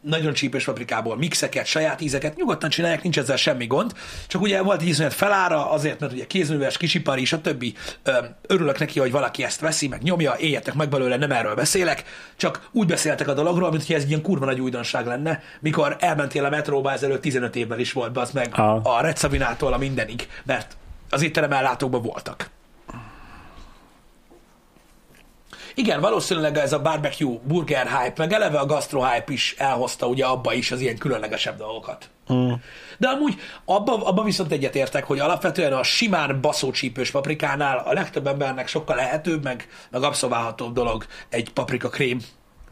Nagyon csípős paprikából mixeket, saját ízeket, nyugodtan csinálják, nincs ezzel semmi gond. Csak ugye volt egy iszonyat felára, azért, mert ugye kézműves, kisipari, stb. Ö, Örülök neki, hogy valaki ezt veszi, meg nyomja, éljetek meg belőle, nem erről beszélek, csak úgy beszéltek a dologról, mint hogy ez egy ilyen kurva nagy újdonság lenne, mikor elmentél a metróba ezelőtt 15 évvel is volt, az meg Ha. a Red Sabinától a mindenig, mert az étterem ellátókban voltak. Igen, valószínűleg ez a barbecue burger hype, meg eleve a gastro hype is elhozta ugye abba is az ilyen különlegesebb dolgokat. Mm. De amúgy abba, abba viszont egyetértek, hogy alapvetően a simán baszócsípős paprikánál a legtöbb embernek sokkal lehetőbb, meg, meg abszolválhatóbb dolog egy paprika krém,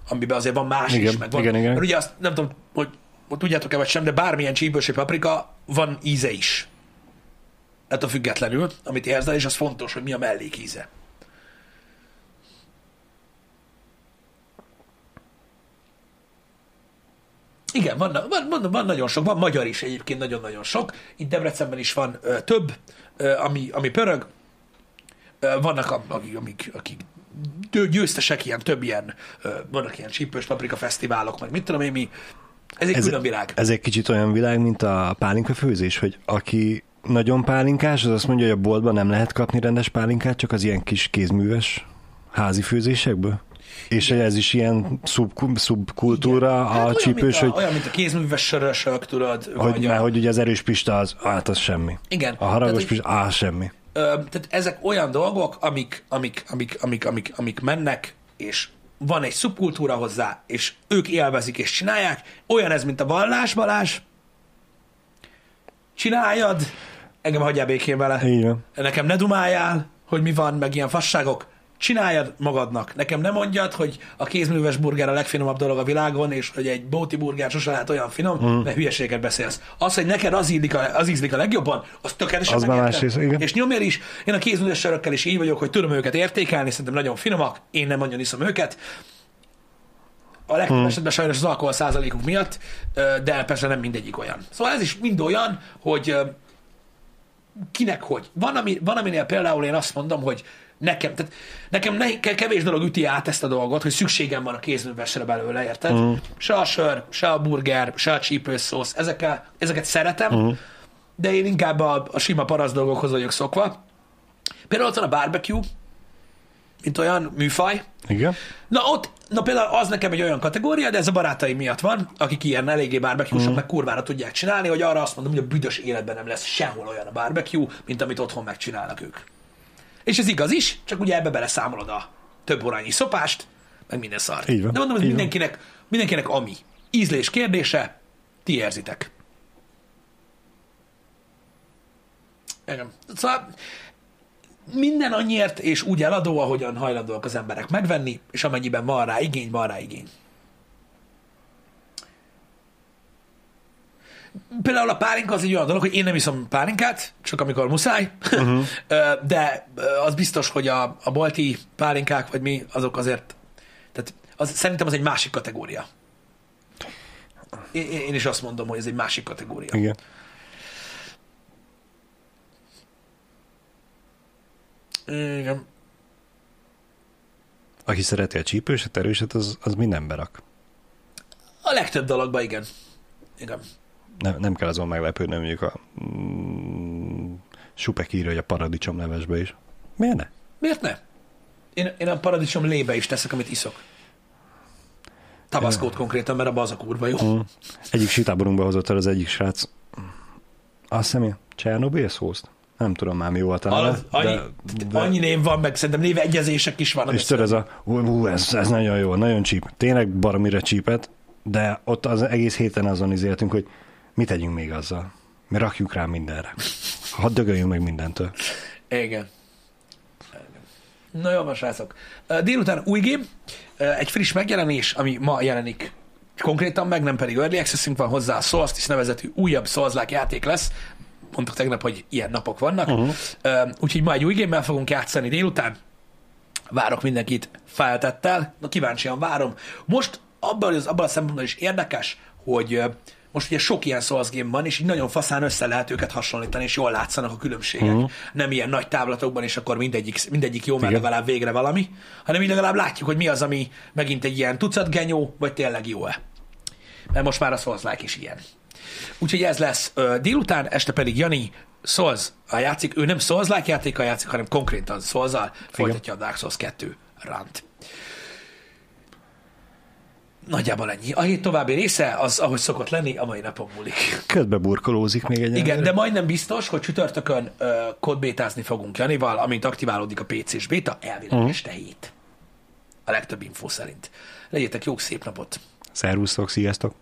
amiben azért van más Igen, is, meg van. igen, igen. Mert ugye azt nem tudom, hogy tudjátok-e vagy sem, de bármilyen csípős paprika van íze is. Ettől függetlenül, amit érzel, és az fontos, hogy mi a mellékíze. Igen, van, van, van, van nagyon sok, van magyar is egyébként nagyon-nagyon sok. Itt Debrecenben is van ö, több, ö, ami, ami pörög. Ö, vannak, akik, akik, akik győ- győztesek, ilyen több ilyen, ö, vannak ilyen csípős paprika fesztiválok, meg mit tudom én mi. Ez egy Ez, külön világ. ez egy kicsit olyan világ, mint a pálinka főzés, hogy aki nagyon pálinkás, az azt mondja, hogy a boltban nem lehet kapni rendes pálinkát, csak az ilyen kis kézműves házi főzésekből. És ez is ilyen szub, szubkultúra Hát a olyan, csípős, mint a, hogy, olyan, mint a kézműves sörösök, tudod, hogy, vagy mert a, hogy ugye az erős pista az, hát az semmi. Igen. A haragos Tehát, pista, á, semmi. Ö, tehát ezek olyan dolgok, amik, amik, amik, amik, amik, amik mennek, és van egy szubkultúra hozzá, és ők élvezik és csinálják. Olyan ez, mint a vallás, Balázs. Csináljad, engem hagyjál békén vele. Van. Nekem ne dumáljál, hogy mi van, meg ilyen fasságok. Csináljad magadnak. Nekem nem mondjad, hogy a kézműves burger a legfinomabb dolog a világon, és hogy egy bóti burger sose lehet olyan finom, mm. mert hülyeséget beszélsz. Az, hogy neked az ízlik a, az ízlik a legjobban, az tökéletesen Az más rész, igen. És nyomjál is. Én a kézműves sörökkel is így vagyok, hogy tudom őket értékelni, szerintem nagyon finomak, én nem nagyon iszom őket. A legtöbb hmm. esetben sajnos az alkohol százalékuk miatt, de persze nem mindegyik olyan. Szóval ez is mind olyan, hogy kinek hogy. Van, ami, van aminél például én azt mondom, hogy nekem, tehát nekem ne, kevés dolog üti át ezt a dolgot, hogy szükségem van a kézművesre belőle, érted? Mm. Se a sör, se a burger, se a csípőszósz, ezekkel, ezeket szeretem, mm. de én inkább a, a sima parasz dolgokhoz vagyok szokva. Például ott van a barbecue, mint olyan műfaj. Igen. Na ott, na például az nekem egy olyan kategória, de ez a barátaim miatt van, akik ilyen eléggé barbecue mm. meg kurvára tudják csinálni, hogy arra azt mondom, hogy a büdös életben nem lesz sehol olyan a barbecue, mint amit otthon megcsinálnak ők. És ez igaz is, csak ugye ebbe beleszámolod a több órányi szopást, meg minden szar. De mondom, ez van. mindenkinek, mindenkinek ami. Ízlés kérdése, ti érzitek. Igen. Szóval minden annyiért és úgy eladó, ahogyan hajlandóak az emberek megvenni, és amennyiben van rá igény, van rá igény. Például a pálinka az egy olyan dolog, hogy én nem iszom pálinkát, csak amikor muszáj, uh-huh. de az biztos, hogy a, a bolti pálinkák, vagy mi, azok azért, tehát az, szerintem az egy másik kategória. Én, én is azt mondom, hogy ez egy másik kategória. Igen. Igen. Aki szereti a csípőset, erőset, az, az mindenbe rak. A legtöbb dologban igen. Igen. Nem, nem kell azon meglepődni, mondjuk a mm, Supek írja, hogy a paradicsom levesbe is. Miért ne? Miért ne? Én, én a paradicsom lébe is teszek, amit iszok. Tabaszkót konkrétan, mert abban az a kurva jó. Mm. Egyik sitáborunkba hozott el az egyik srác. Azt hiszem, Csernobyl szószt? Nem tudom már mi volt a neve. Annyi, de, de, annyi név van, meg szerintem névegyezések is vannak. és tudod, ez a, hú, ez, ez nagyon jó, nagyon csíp. Tényleg baromira csípet, de ott az egész héten azon izéltünk, hogy mit tegyünk még azzal. Mi rakjuk rá mindenre. Hadd dögöljünk meg mindentől. Igen. Na jó, van, srácok. Délután új game, egy friss megjelenés, ami ma jelenik konkrétan meg, nem pedig Early access van hozzá, a Solstice nevezetű újabb souls játék lesz. Mondtuk tegnap, hogy ilyen napok vannak. Uh-huh. Úgyhogy ma egy új game fogunk játszani délután. Várok mindenkit feltettel, na kíváncsian várom. Most abban, az, abban a szempontból is érdekes, hogy most ugye sok ilyen Souls game van, és így nagyon faszán össze lehet őket hasonlítani, és jól látszanak a különbségek. Uh-huh. Nem ilyen nagy távlatokban, és akkor mindegyik, mindegyik jó, mert Igen. legalább végre valami, hanem így legalább látjuk, hogy mi az, ami megint egy ilyen tucat genyó, vagy tényleg jó-e. Mert most már a souls is ilyen. Úgyhogy ez lesz ö, délután, este pedig Jani Souls a játszik, ő nem souls játékkal játszik, hanem konkrétan souls folytatja a Dark Souls 2 rant. Nagyjából ennyi. A hét további része az, ahogy szokott lenni, a mai napon múlik. Közbe burkolózik még egy Igen, de majdnem biztos, hogy csütörtökön ö, kódbétázni fogunk Janival, amint aktiválódik a PC-s béta, elvileg uh-huh. este hét. A legtöbb info szerint. Legyetek jó, szép napot! Szervusztok, sziasztok!